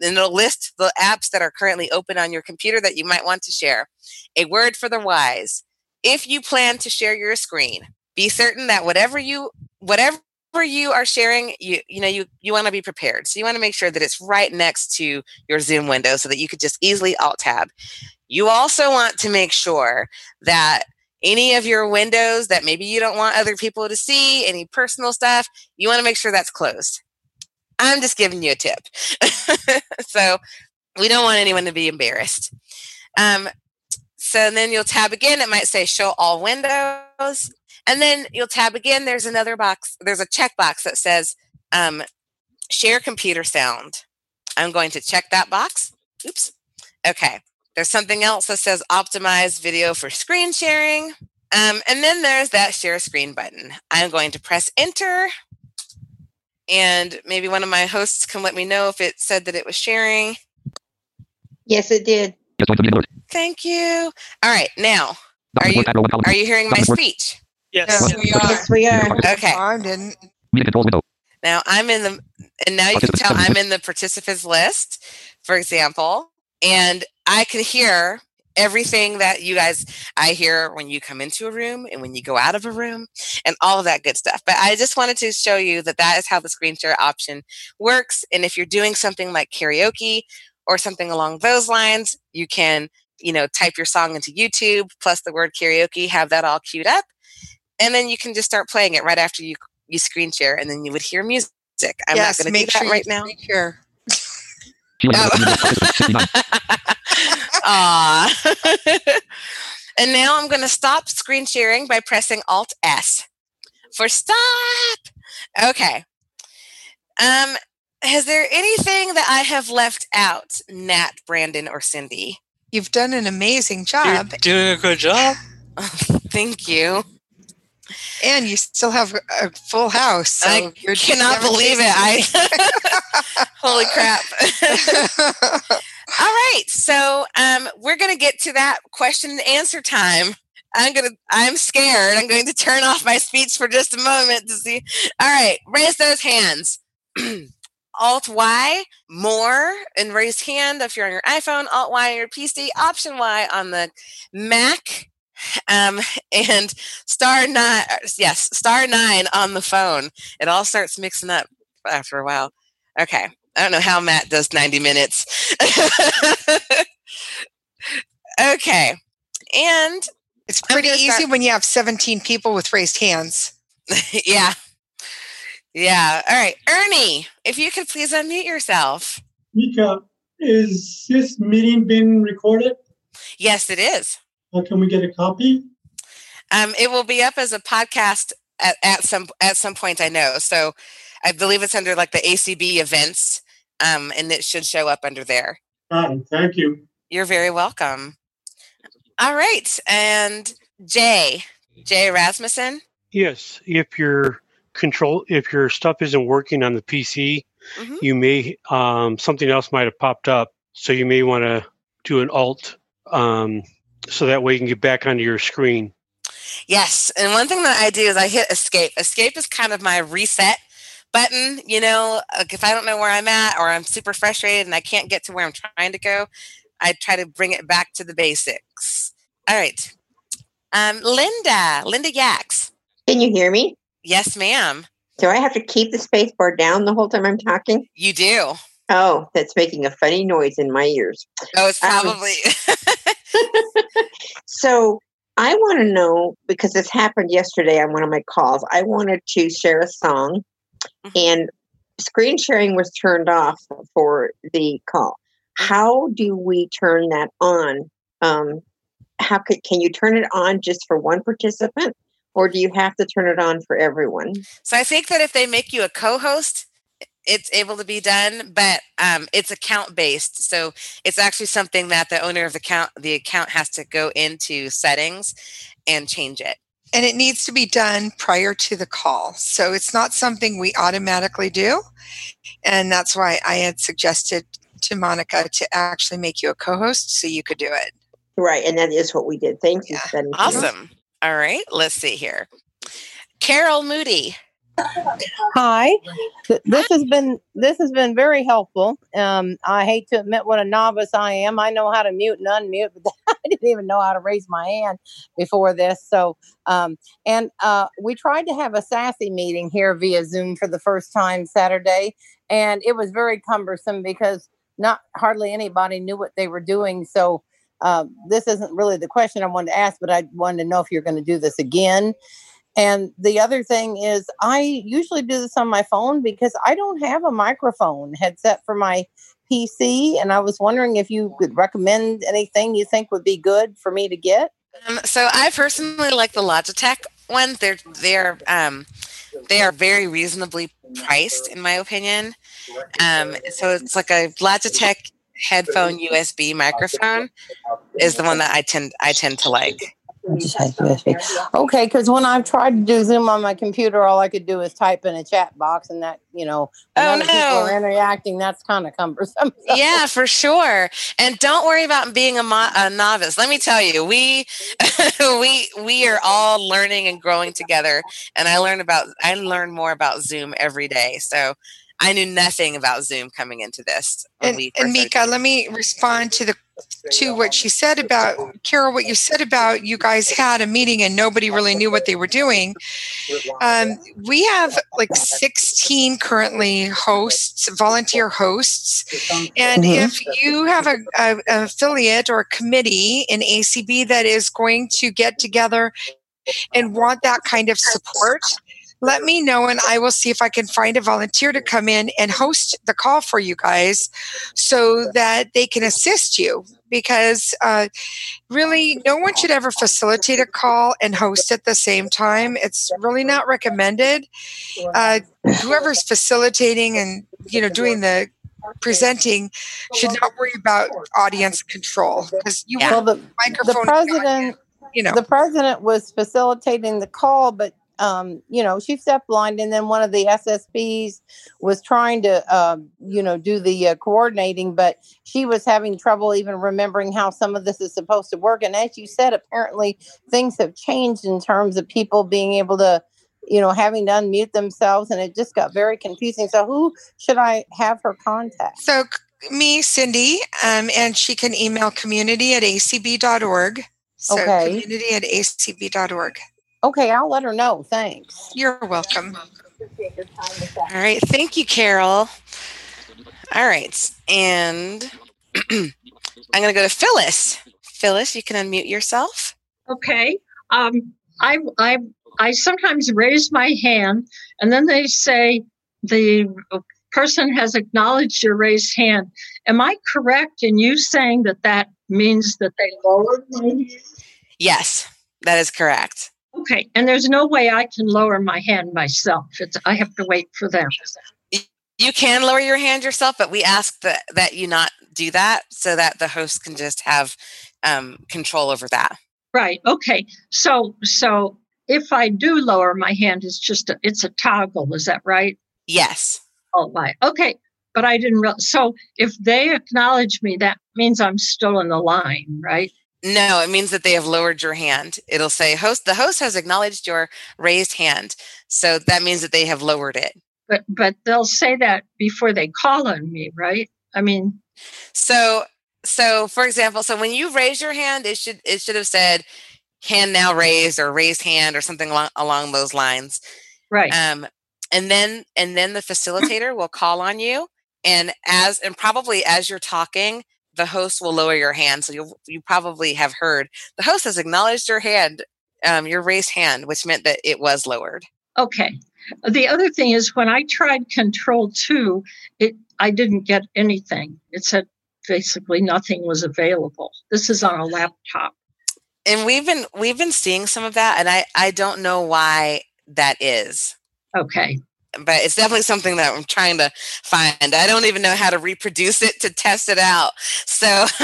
and it'll list the apps that are currently open on your computer that you might want to share? A word for the wise if you plan to share your screen be certain that whatever you whatever you are sharing you you know you you want to be prepared so you want to make sure that it's right next to your zoom window so that you could just easily alt tab you also want to make sure that any of your windows that maybe you don't want other people to see, any personal stuff, you want to make sure that's closed. I'm just giving you a tip. [LAUGHS] so we don't want anyone to be embarrassed. Um, so then you'll tab again. It might say show all windows. And then you'll tab again. There's another box. There's a check box that says um, share computer sound. I'm going to check that box. Oops. Okay. There's something else that says optimize video for screen sharing. Um, and then there's that share screen button. I'm going to press enter. And maybe one of my hosts can let me know if it said that it was sharing. Yes, it did. Thank you. All right, now, are you are you hearing my speech? Yes. we are. Yes, we are. Okay. I didn't. Now I'm in the, and now you can tell I'm in the participants list, for example, and I can hear everything that you guys I hear when you come into a room and when you go out of a room and all of that good stuff. But I just wanted to show you that that is how the screen share option works. And if you're doing something like karaoke or something along those lines, you can, you know, type your song into YouTube plus the word karaoke, have that all queued up, and then you can just start playing it right after you you screen share, and then you would hear music. I'm yes, not going to do make that sure right now. sure. [LAUGHS] Aw. [LAUGHS] and now I'm going to stop screen sharing by pressing Alt S for stop. Okay. Um, is there anything that I have left out, Nat, Brandon, or Cindy? You've done an amazing You're job, doing a good job. [LAUGHS] Thank you. And you still have a full house. So I cannot believe it. I [LAUGHS] holy crap. [LAUGHS] All right, so um, we're going to get to that question and answer time. I'm gonna. I'm scared. I'm going to turn off my speech for just a moment to see. All right, raise those hands. [CLEARS THROAT] Alt Y, more, and raise hand if you're on your iPhone. Alt Y on your PC. Option Y on the Mac, um, and star nine. Yes, star nine on the phone. It all starts mixing up after a while. Okay, I don't know how Matt does 90 minutes. [LAUGHS] okay. And it's pretty gonna easy start- when you have 17 people with raised hands. [LAUGHS] yeah. Yeah. All right. Ernie, if you could please unmute yourself. Mika, is this meeting being recorded? Yes, it is. Or can we get a copy? Um, it will be up as a podcast at, at some at some point, I know. So I believe it's under like the ACB events, um, and it should show up under there. Got it. Thank you. You're very welcome. All right. And Jay, Jay Rasmussen. Yes, if your control, if your stuff isn't working on the PC, Mhm. you may um, something else might have popped up. So you may want to do an alt, um, so that way you can get back onto your screen. Yes, and one thing that I do is I hit escape. Escape is kind of my reset button. You know, like if I don't know where I'm at or I'm super frustrated and I can't get to where I'm trying to go, I try to bring it back to the basics. All right, um, Linda, Linda Yaks. Can you hear me? Yes, ma'am. Do I have to keep the space bar down the whole time I'm talking? You do. Oh, that's making a funny noise in my ears. Oh, it's Um, probably. [LAUGHS] So I want to know because this happened yesterday on one of my calls. I wanted to share a song, Mhm. and screen sharing was turned off for the call. How do we turn that on? Um, how could can you turn it on just for one participant, or do you have to turn it on for everyone? so I think that if they make you a co-host, it's able to be done, but um, it's account based. So it's actually something that the owner of the account the account has to go into settings and change it. And it needs to be done prior to the call. So it's not something we automatically do. And that's why I had suggested to Monica to actually make you a co host so you could do it. Right, and that is what we did. Thank you. Yeah. Awesome. All right, let's see here. Carol Moody. Hi. This has been this has been very helpful. Um, I hate to admit what a novice I am. I know how to mute and unmute, but [LAUGHS] I didn't even know how to raise my hand before this. So, um, and uh, we tried to have a sassy meeting here via Zoom for the first time Saturday, and it was very cumbersome because not hardly anybody knew what they were doing. So. Uh, this isn't really the question I wanted to ask, but I wanted to know if you're going to do this again. And the other thing is, I usually do this on my phone because I don't have a microphone headset for my PC. And I was wondering if you could recommend anything you think would be good for me to get. Um, so I personally like the Logitech one. They're they're um, they are very reasonably priced in my opinion. Um, so it's like a Logitech headphone USB microphone is the one that I tend I tend to like. Just had USB. Okay, because when I've tried to do Zoom on my computer, all I could do is type in a chat box, and that you know, when Oh, other people are interacting. That's kind of cumbersome. [LAUGHS] So- Yeah, for sure. And don't worry about being a, mo- a novice. Let me tell you, we [LAUGHS] we we are all learning and growing together. And I learn about I learn more about Zoom every day. So I knew nothing about Zoom coming into this. And, we and Mika, started. let me respond to the to what she said about Carol. What you said about you guys had a meeting and nobody really knew what they were doing. Um, we have like 16 currently hosts, volunteer hosts, and Mhm. if you have a, a, an affiliate or a committee in ACB that is going to get together and want that kind of support, let me know and I will see if I can find a volunteer to come in and host the call for you guys so that they can assist you. Because uh, really, no one should ever facilitate a call and host at the same time. It's really not recommended. Uh, whoever's facilitating and you know doing the presenting should not worry about audience control because you Well, want the, the the microphone. president, you know. the president was facilitating the call, but um, you know, she's deafblind, and then one of the SSPs was trying to, um, you know, do the uh, coordinating, but she was having trouble even remembering how some of this is supposed to work. And as you said, apparently things have changed in terms of people being able to, you know, having to unmute themselves, and it just got very confusing. So, who should I have her contact? So me, Cindy, um, and she can email community at acb.org. So Okay. community at acb.org. Okay, I'll let her know. Thanks. You're welcome. All right. Thank you, Carol. All right. And [CLEARS THROAT] I'm going to go to Phyllis. Phyllis, you can unmute yourself. Okay. Um, I, I, I sometimes raise my hand and then they say the person has acknowledged your raised hand. Am I correct in you saying that that means that they lowered my hand? Yes, that is correct. Okay. And there's no way I can lower my hand myself. It's, I have to wait for them. You can lower your hand yourself, but we ask that, that you not do that so that the host can just have um, control over that. Right. Okay. So, so if I do lower my hand, it's just a, it's a toggle. Is that right? Yes. Oh, my. Okay. But I didn't real. So if they acknowledge me, that means I'm still in the line, right? No, it means that they have lowered your hand. It'll say host the host has acknowledged your raised hand. So that means that they have lowered it. But but they'll say that before they call on me, right? I mean, So so for example, so when you raise your hand, it should it should have said hand now raised or raised hand or something along, along those lines. right. Um and then and then the facilitator will call on you and as and probably as you're talking, the host will lower your hand. So you you probably have heard the host has acknowledged your hand, um, your raised hand, which meant that it was lowered. Okay. The other thing is when I tried control two, it I didn't get anything. It said basically nothing was available. This is on a laptop. And we've been we've been seeing some of that, and I I don't know why that is. Okay. But it's definitely something that I'm trying to find. I don't even know how to reproduce it to test it out. So, [LAUGHS]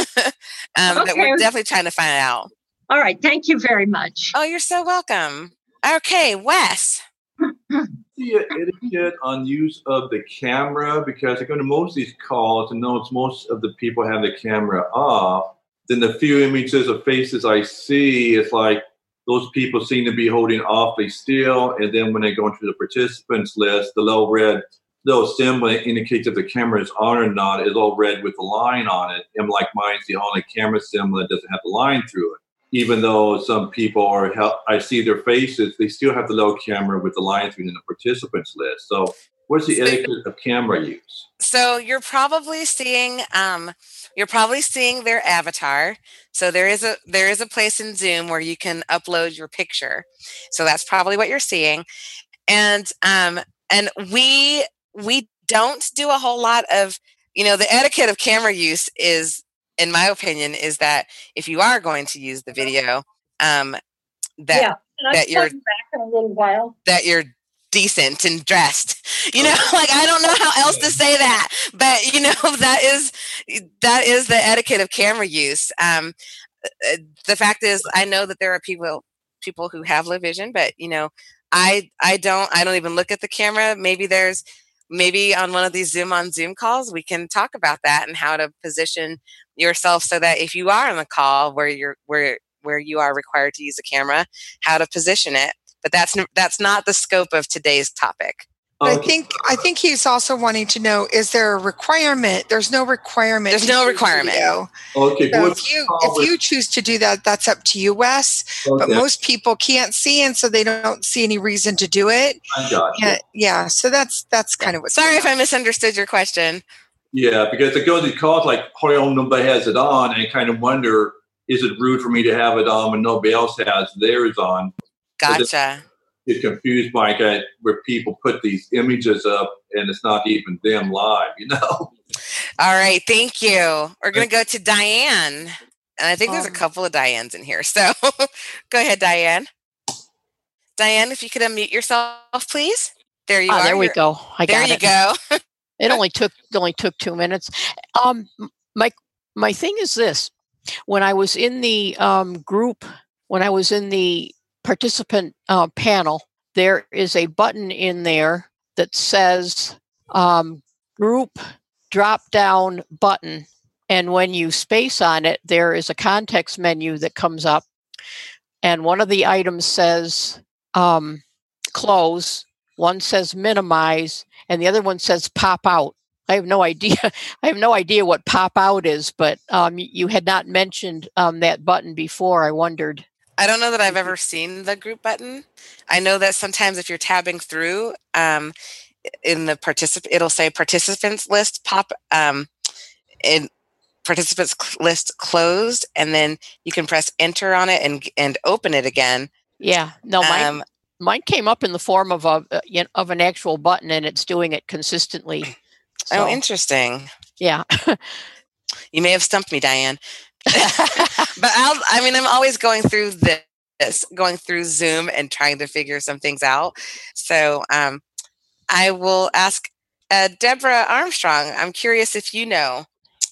um, but we're definitely trying to find out. All right. Thank you very much. Oh, you're so welcome. Okay, Wes. the etiquette on use of the camera because I go to most of these calls and notice most of the people have the camera off. Then the few images of faces I see, it's like those people seem to be holding awfully still. And then when they go into the participants list, the little red little symbol that indicates if the camera is on or not is all red with a line on it. And like mine's the only camera symbol that doesn't have the line through it even though some people are I see their faces, they still have the little camera with the line through in the participants list. So, what's the etiquette of camera use? So you're probably seeing um, you're probably seeing their avatar. So there is a there is a place in Zoom where you can upload your picture. So that's probably what you're seeing. And um, and we we don't do a whole lot of you know the etiquette of camera use is in my opinion is that if you are going to use the video um, that yeah. That you're back in a little while. that you're decent and dressed. You know [LAUGHS] like i don't know how else to say that but you know [LAUGHS] that is that is the etiquette of camera use. Um uh, the fact is i know that there are people people who have low vision but you know i i don't i don't even look at the camera. Maybe there's maybe on one of these zoom on zoom calls we can talk about that and how to position yourself so that if you are on the call where you're where where you are required to use a camera how to position it but that's that's not the scope of today's topic But I think I think he's also wanting to know: is there a requirement? There's no requirement. There's no requirement. video. Okay, So if you the if you choose to do that, that's up to you, Wes. But most people can't see, and so they don't see any reason to do it. I got you. Yeah, yeah. So that's that's kind of what's sorry going if i misunderstood your question Yeah, because I go to these calls like hardly nobody has it on, and I kind of wonder is it rude for me to have it on when nobody else has theirs on? Gotcha get confused by that where people put these images up and it's not even them live, you know? [LAUGHS] All right, thank you. We're going to go to Diane. And I think there's a Um, couple of Dianes in here. [LAUGHS] So go ahead, Diane. Diane, if you could unmute yourself, please. There you Ah, are. there we You're- go. I there got you it. go. [LAUGHS] it only took it only took two minutes. Um, my my thing is this: when I was in the um, group, when I was in the participant uh, panel, there is a button in there that says um, "group drop down button," and when you space on it, there is a context menu that comes up, and one of the items says um, "close." One says minimize, and the other one says pop out. I have no [LAUGHS] idea. I have no idea what pop out is, but um, you had not mentioned um, that button before. I wondered. I don't know that I've ever seen the group button. I know that sometimes if you're tabbing through um, in the participant, it'll say participants list pop um, in participants list closed, and then you can press enter on it and and open it again. Yeah, no, mine Um, mine came up in the form of a uh, you know, of an actual button, and it's doing it consistently. Oh, interesting. yeah. [LAUGHS] You may have stumped me, Diane. [LAUGHS] but I'll, I mean, I'm always going through this, going through Zoom and trying to figure some things out. So um, I will ask uh, Deborah Armstrong. I'm curious if you know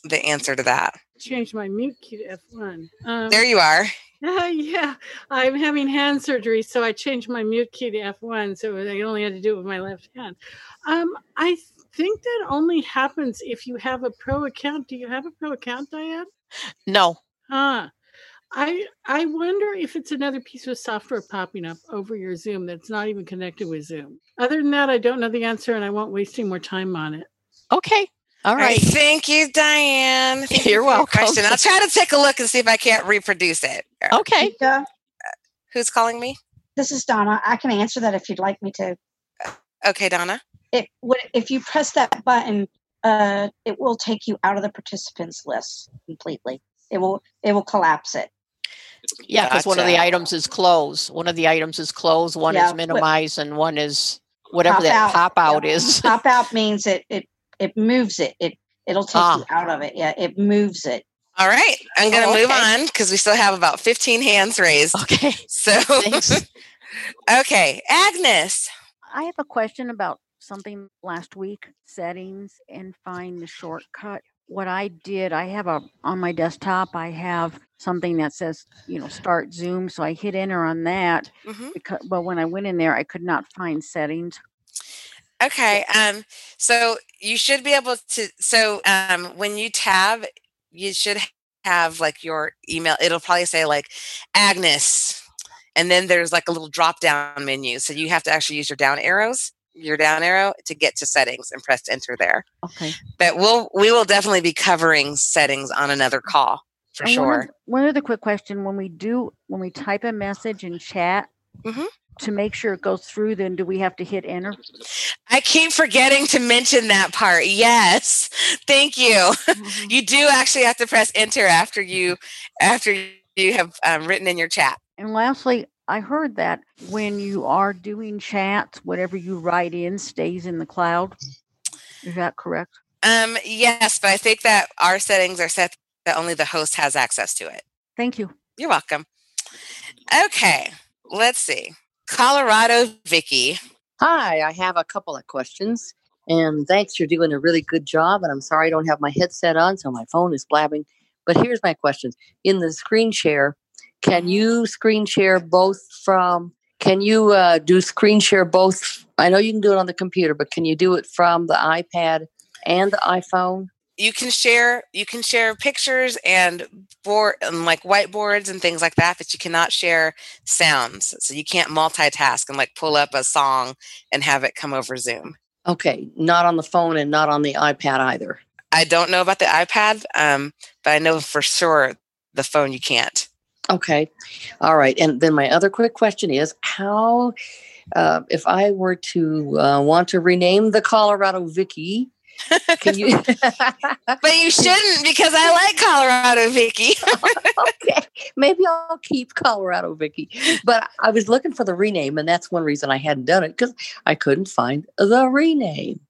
the answer to that. change my mute key to F1. Um, There you are. [LAUGHS] yeah, I'm having hand surgery, so I changed my mute key to F1, so I only had to do it with my left hand. Um, I think that only happens if you have a pro account. Do you have a pro account, Diane? No. Huh. I I wonder if it's another piece of software popping up over your Zoom that's not even connected with Zoom. Other than that, I don't know the answer, and I won't waste any more time on it. Okay. All All right. right. Thank you, Diane. Thank you You're for your welcome. Question. I'll try to take a look and see if I can't reproduce it. Okay. Uh, who's calling me? This is Donna. I can answer that if you'd like me to. Uh, okay, Donna. It would if you press that button, uh, it will take you out of the participants list completely. It will it will collapse it. Yeah, because one of the items is close. One of the items is close. One Yeah, is but- minimize, and one is whatever Pop that out. pop out is. [LAUGHS] Pop out means it it it moves it. It it'll take Ah. you out of it. Yeah, it moves it. All right. I'm going to Oh, move on because we still have about 15 hands raised. Okay. So, [LAUGHS] okay. Agnes. I have a question about something last week settings and find the shortcut. What I did, I have a on my desktop, I have something that says, you know, start Zoom. So I hit enter on that. Mhm. Because, but when I went in there, I could not find settings. Okay. Um, so you should be able to. So um, when you tab, you should have like your email. It'll probably say like Agnes, and then there's like a little drop down menu. So you have to actually use your down arrows, your down arrow to get to settings and press enter there. Okay. But we'll we will definitely be covering settings on another call for And one sure. oth- One other quick question: When we do, when we type a message in chat, Mhm. to make sure it goes through, then do we have to hit enter? I keep forgetting to mention that part. Yes. Thank you. Mm-hmm. [LAUGHS] you do actually have to press enter after you after you have um, written in your chat. And lastly, I heard that when you are doing chats, whatever you write in stays in the cloud. Is that correct? Um yes, but I think that our settings are set that only the host has access to it. Thank you. You're welcome. Okay. Let's see. Colorado Vicky. Hi, I have a couple of questions. And thanks, you're doing a really good job. And I'm sorry I don't have my headset on, so my phone is blabbing. But here's my question In the screen share, can you screen share both from, can you uh, do screen share both? I know you can do it on the computer, but can you do it from the iPad and the iPhone? you can share you can share pictures and board and like whiteboards and things like that but you cannot share sounds so you can't multitask and like pull up a song and have it come over zoom Okay, not on the phone and not on the iPad either. I don't know about the ipad um, but i know for sure the phone you can't Okay. All right. And then my other quick question is how, uh, if I were to uh, want to rename the Colorado Vicky, Can you? [LAUGHS] but you shouldn't because I like Colorado Vicky. [LAUGHS] okay, maybe I'll keep Colorado Vicky. But I was looking for the rename, and that's one reason I hadn't done it because I couldn't find the rename.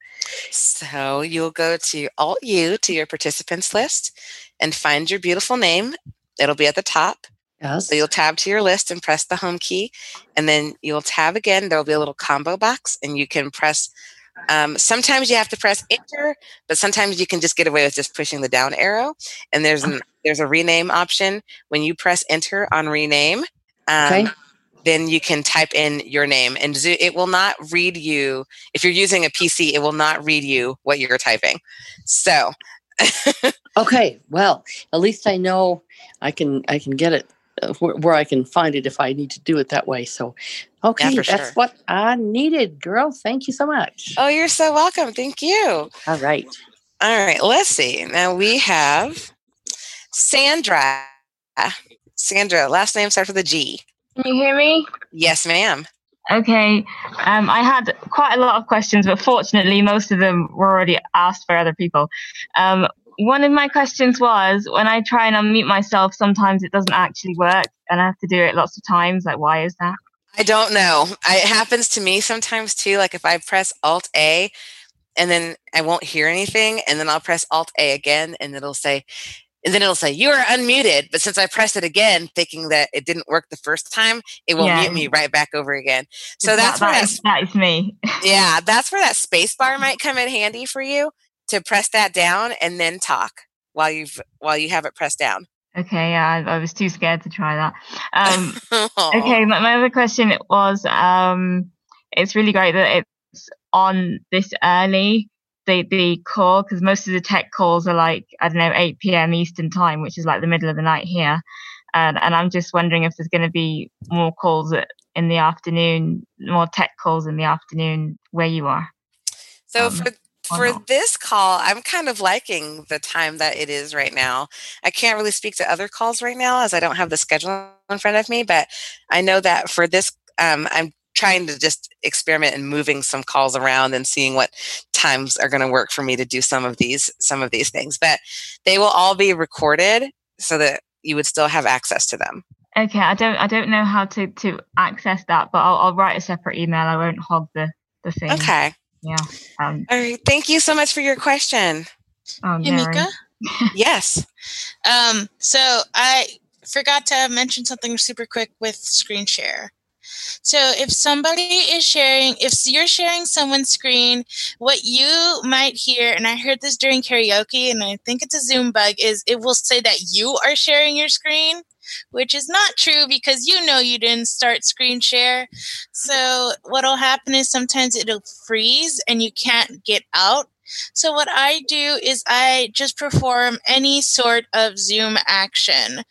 So you'll go to Alt U to your participants list and find your beautiful name. It'll be at the top. Yes. So you'll tab to your list and press the home key, and then you'll tab again. There will be a little combo box, and you can press. Um, sometimes you have to press enter, but sometimes you can just get away with just pushing the down arrow. And there's an, there's a rename option. When you press enter on rename, um, Okay. Then you can type in your name, and it will not read you. If you're using a PC, it will not read you what you're typing. So [LAUGHS] Okay, well, at least I know I can I can get it uh, where, where I can find it if I need to do it that way. So, okay, for that's sure. what I needed, girl. Thank you so much. Oh, you're so welcome. Thank you. All right. All right, let's see. Now we have Sandra. Sandra, last name starts with a G. Can you hear me? Yes, ma'am. Okay. Um, I had quite a lot of questions, but fortunately, most of them were already asked by other people. Um, one of my questions was when I try and unmute myself, sometimes it doesn't actually work, and I have to do it lots of times. Like, why is that? I don't know. I, it happens to me sometimes too. Like if I press Alt A and then I won't hear anything, and then I'll press Alt A again, and it'll say, and then it'll say, You are unmuted. But since I pressed it again, thinking that it didn't work the first time, it will Yeah. mute me right back over again. So That- that's where that that is- that is me. [LAUGHS] yeah, that's where that space bar might come in handy for you to press that down and then talk while you've while you have it pressed down. Okay, yeah, I, I was too scared to try that. Um, [LAUGHS] okay, my, my other question was um, it's really great that it's on this early, the, the call, because most of the tech calls are like, I don't know, 8 p.m. Eastern time, which is like the middle of the night here. And, and I'm just wondering if there's going to be more calls in the afternoon, more tech calls in the afternoon where you are. So Um, for for this call, I'm kind of liking the time that it is right now. I can't really speak to other calls right now as I don't have the schedule in front of me, but I know that for this, um, I'm trying to just experiment and moving some calls around and seeing what times are going to work for me to do some of these some of these things. But they will all be recorded so that you would still have access to them. Okay, I don't I don't know how to, to access that, but I'll, I'll write a separate email. I won't hog the, the thing. Okay. Yeah. Um, All right. Thank you so much for your question. oh, Hey, Mika. [LAUGHS] Yes. Um, so I forgot to mention something super quick with screen share. So if somebody is sharing, if you're sharing someone's screen, what you might hear, and I heard this during karaoke, and I think it's a Zoom bug, is it will say that you are sharing your screen, which is not true because you know you didn't start screen share. So what'll happen is sometimes it'll freeze and you can't get out. So what I do is I just perform any sort of Zoom action,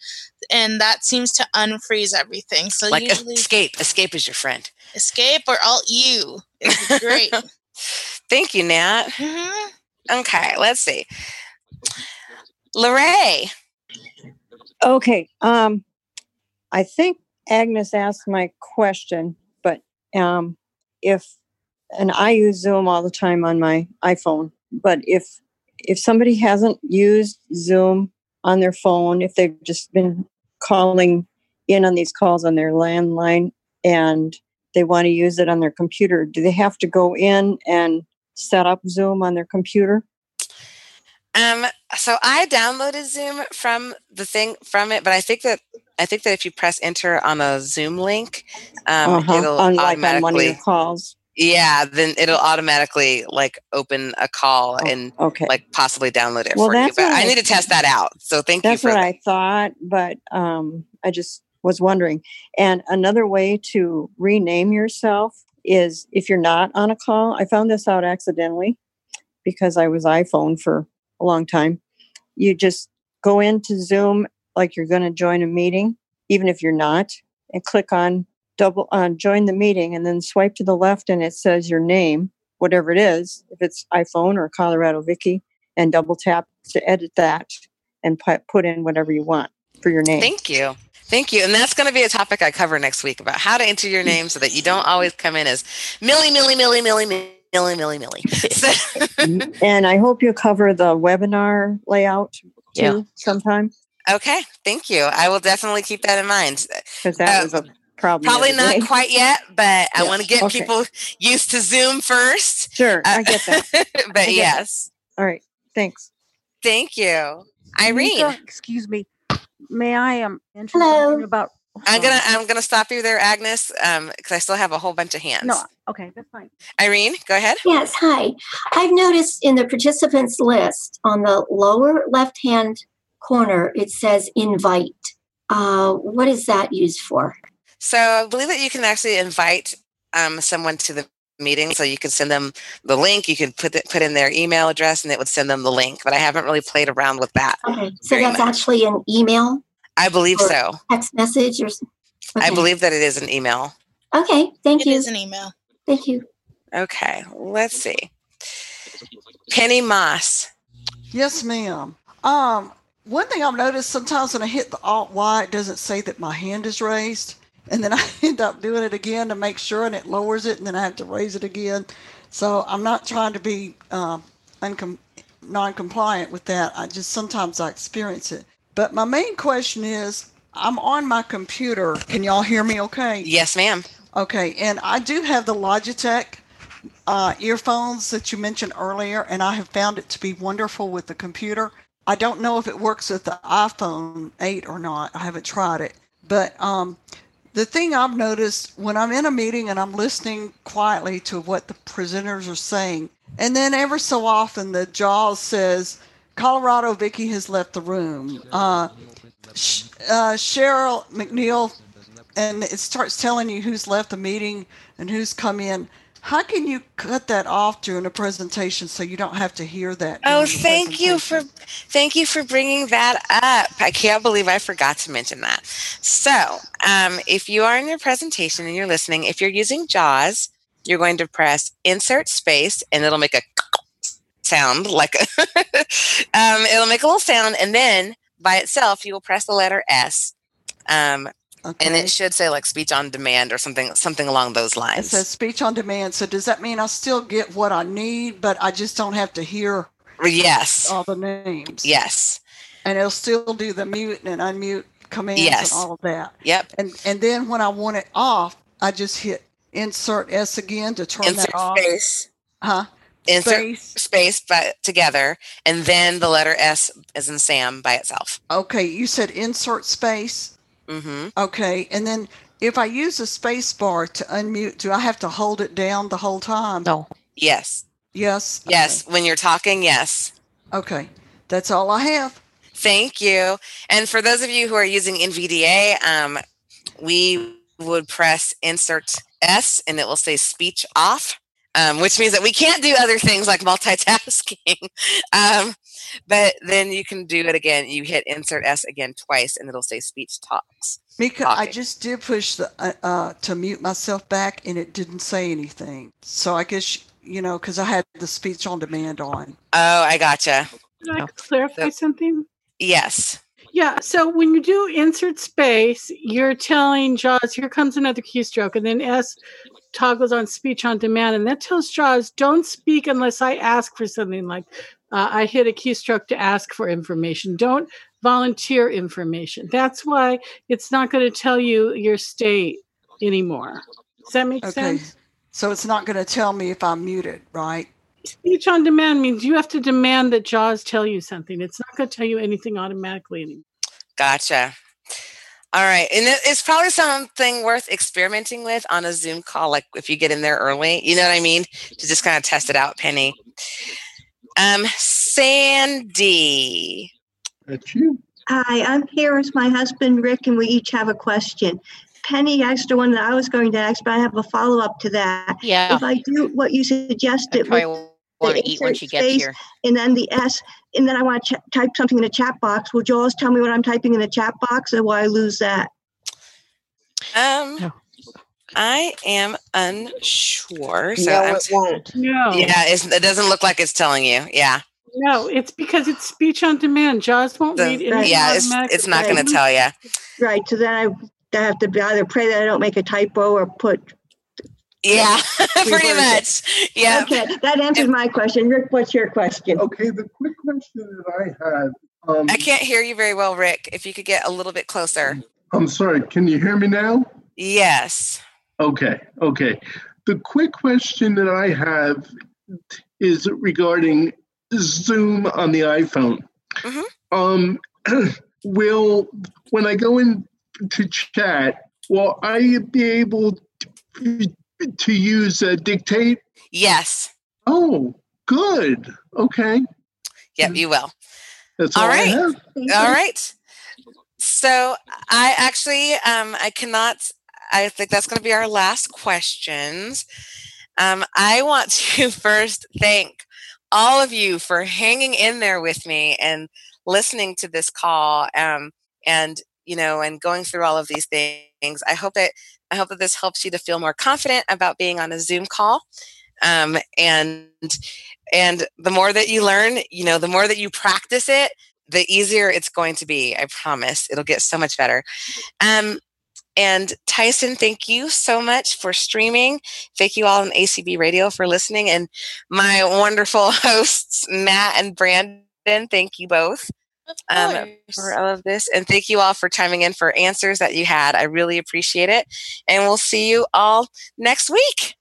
and that seems to unfreeze everything. So like usually escape. Escape is your friend. escape or alt U is great. [LAUGHS] Thank you, Nat. Mhm. Okay, let's see. Lorray. Okay. Um, I think Agnes asked my question, but um, if and I use Zoom all the time on my iPhone, but if if somebody hasn't used Zoom on their phone, if they've just been calling in on these calls on their landline and they want to use it on their computer, do they have to go in and set up Zoom on their computer? Um, so I downloaded Zoom from the thing from it, but I think that I think that if you press enter on a Zoom link, um, Uh-huh, it'll on like on one of automatically your calls. Yeah, then it'll automatically like open a call and Oh, okay. like possibly download it Well, for you. that's But what I I- need to test that out. So thank That's you for what that. I thought, but um, I just was wondering. And another way to rename yourself is if you're not on a call. I found this out accidentally because I was iPhone for a long time. You just go into Zoom like you're going to join a meeting, even if you're not, and click on double on join the meeting, and then swipe to the left, and it says your name, whatever it is, if it's iPhone or Colorado Vicky, and double tap to edit that and put put in whatever you want for your name. Thank you. Thank you. And that's going to be a topic I cover next week about how to enter your name so that you don't always come in as Millie, Millie, Millie, Millie, Millie, Millie, Millie, Millie. So, [LAUGHS] and I hope you cover the webinar layout too Yeah. sometime okay, thank you. I will definitely keep that in mind. because that Uh, was a problem. the Probably not day. quite yet, but I want to get okay. people used to Zoom first. Sure, I get that. [LAUGHS] but I get that. yes, All right. Thanks. thank you, Irene. Mika, excuse me. May I um mention something about? I'm gonna I'm gonna stop you there, Agnes, um, because I still have a whole bunch of hands. No, okay, that's fine. Irene, go ahead. Yes, hi. I've noticed in the participants list on the lower left hand corner, it says invite. Uh, what is that used for? So I believe that you can actually invite um, someone to the meeting. So you can send them the link. You can put it, put in their email address, and it would send them the link. But I haven't really played around with that. Okay, so that's much. actually an email, I believe or so. text message, or s- I okay. believe that it is an email. Okay, thank It you. It is an email. Thank you. Okay, let's see. Penny Moss. Yes, ma'am. Um, one thing I've noticed sometimes when I hit the Alt Y, it doesn't say that my hand is raised, and then I [LAUGHS] end up doing it again to make sure, and it lowers it, and then I have to raise it again. So I'm not trying to be um, uncom- non-compliant with that. I just sometimes I experience it. But my main question is, I'm on my computer. Can y'all hear me? Okay. Yes, ma'am. Okay, and I do have the Logitech uh, earphones that you mentioned earlier, and I have found it to be wonderful with the computer. I don't know if it works with the iPhone 8 or not. I haven't tried it. But um, the thing I've noticed when I'm in a meeting and I'm listening quietly to what the presenters are saying, and then ever so often the JAWS says, Colorado Vicky has left the room. Uh, uh, Cheryl McNeil, and it starts telling you who's left the meeting and who's come in. How can you cut that off during a presentation so you don't have to hear that? Oh, thank you for thank you for bringing that up. I can't believe I forgot to mention that. So, um, if you are in your presentation and you're listening, if you're using JAWS, you're going to press Insert Space, and it'll make a [LAUGHS] sound like a [LAUGHS] um, it'll make a little sound, and then by itself you will press the letter S. Um, and it should say like speech on demand or something something along those It lines. says speech on demand. So does that mean I still get what I need, but I just don't have to hear Yes. all the names? Yes. And it'll still do the mute and unmute commands Yes. and all of that. Yep. And and then when I want it off, I just hit insert S again to turn Insert that off. space. Huh? Insert Space. space, but together, and then the letter S as in Sam by itself. Okay, you said insert space. Mm-hmm. Okay, and then if I use a space bar to unmute, do I have to hold it down the whole time? No. Yes. Yes. Yes. When you're talking, yes. Okay. That's all I have. Thank you. And for those of you who are using NVDA, um, we would press insert S and it will say speech off, um, which means that we can't do other things like multitasking. [LAUGHS] um, but then you can do it again. You hit insert S again twice and it'll say speech talks. Mika, I just did push the uh, uh, to mute myself back, and it didn't say anything. So I guess you know because I had the speech on demand on. Oh, I gotcha. Can I clarify something? Yes. Yeah, so when you do insert space, you're telling JAWS, here comes another keystroke, and then S toggles on speech on demand, and that tells JAWS, don't speak unless I ask for something like uh, I hit a keystroke to ask for information. Don't volunteer information. That's why it's not going to tell you your state anymore. Does that make Okay. sense? So it's not going to tell me if I'm muted, right? Speech on demand means you have to demand that JAWS tell you something. It's not going to tell you anything automatically anymore. Gotcha. All right. And it's probably something worth experimenting with on a Zoom call, like if you get in there early, you know what I mean? To just kind of test it out, Penny. Um, Sandy. That's you. Hi, I'm here with my husband Rick, and we each have a question. Penny asked the one that I was going to ask, but I have a follow up to that. Yeah. If I do what you suggested, probably with wanna eat when she gets space here. and then the S, and then I want to ch- type something in the chat box, will Jaws tell me what I'm typing in the chat box, or will I lose that? Um, I am unsure. So No, I'm, it won't. No. Yeah, it's, it doesn't look like it's telling you. Yeah. No, it's because it's speech on demand. JAWS won't The- read anything yeah, it's, it's not going to tell you. Right. So then I I have to either pray that I don't make a typo or put Yeah, [LAUGHS] pretty much. Yeah. Okay, that answers my question. Rick, what's your question? Okay, the quick question that I had. Um, I can't hear you very well, Rick. If you could get a little bit closer. I'm sorry. Can you hear me now? Yes. Okay. Okay. The quick question that I have is regarding Zoom on the iPhone. Um, [CLEARS THROAT] will when I go in to chat, will I be able to, to use uh, dictate? Yes. Oh, good. Okay. Yep, you will. That's all, All I right. have. All right. So I actually um I cannot I think that's going to be our last questions. Um I want to [LAUGHS] first thank all of you for hanging in there with me and listening to this call um and you know and going through all of these things. I hope that I hope that this helps you to feel more confident about being on a Zoom call. Um and and the more that you learn, you know, the more that you practice it, the easier it's going to be. I promise. It'll get so much better. Um, and Tyson, thank you so much for streaming. Thank you all on ACB Radio for listening. And my wonderful [LAUGHS] hosts, Matt and Brandon, thank you both um, for all of this. And thank you all for chiming in for answers that you had. I really appreciate it. And we'll see you all next week.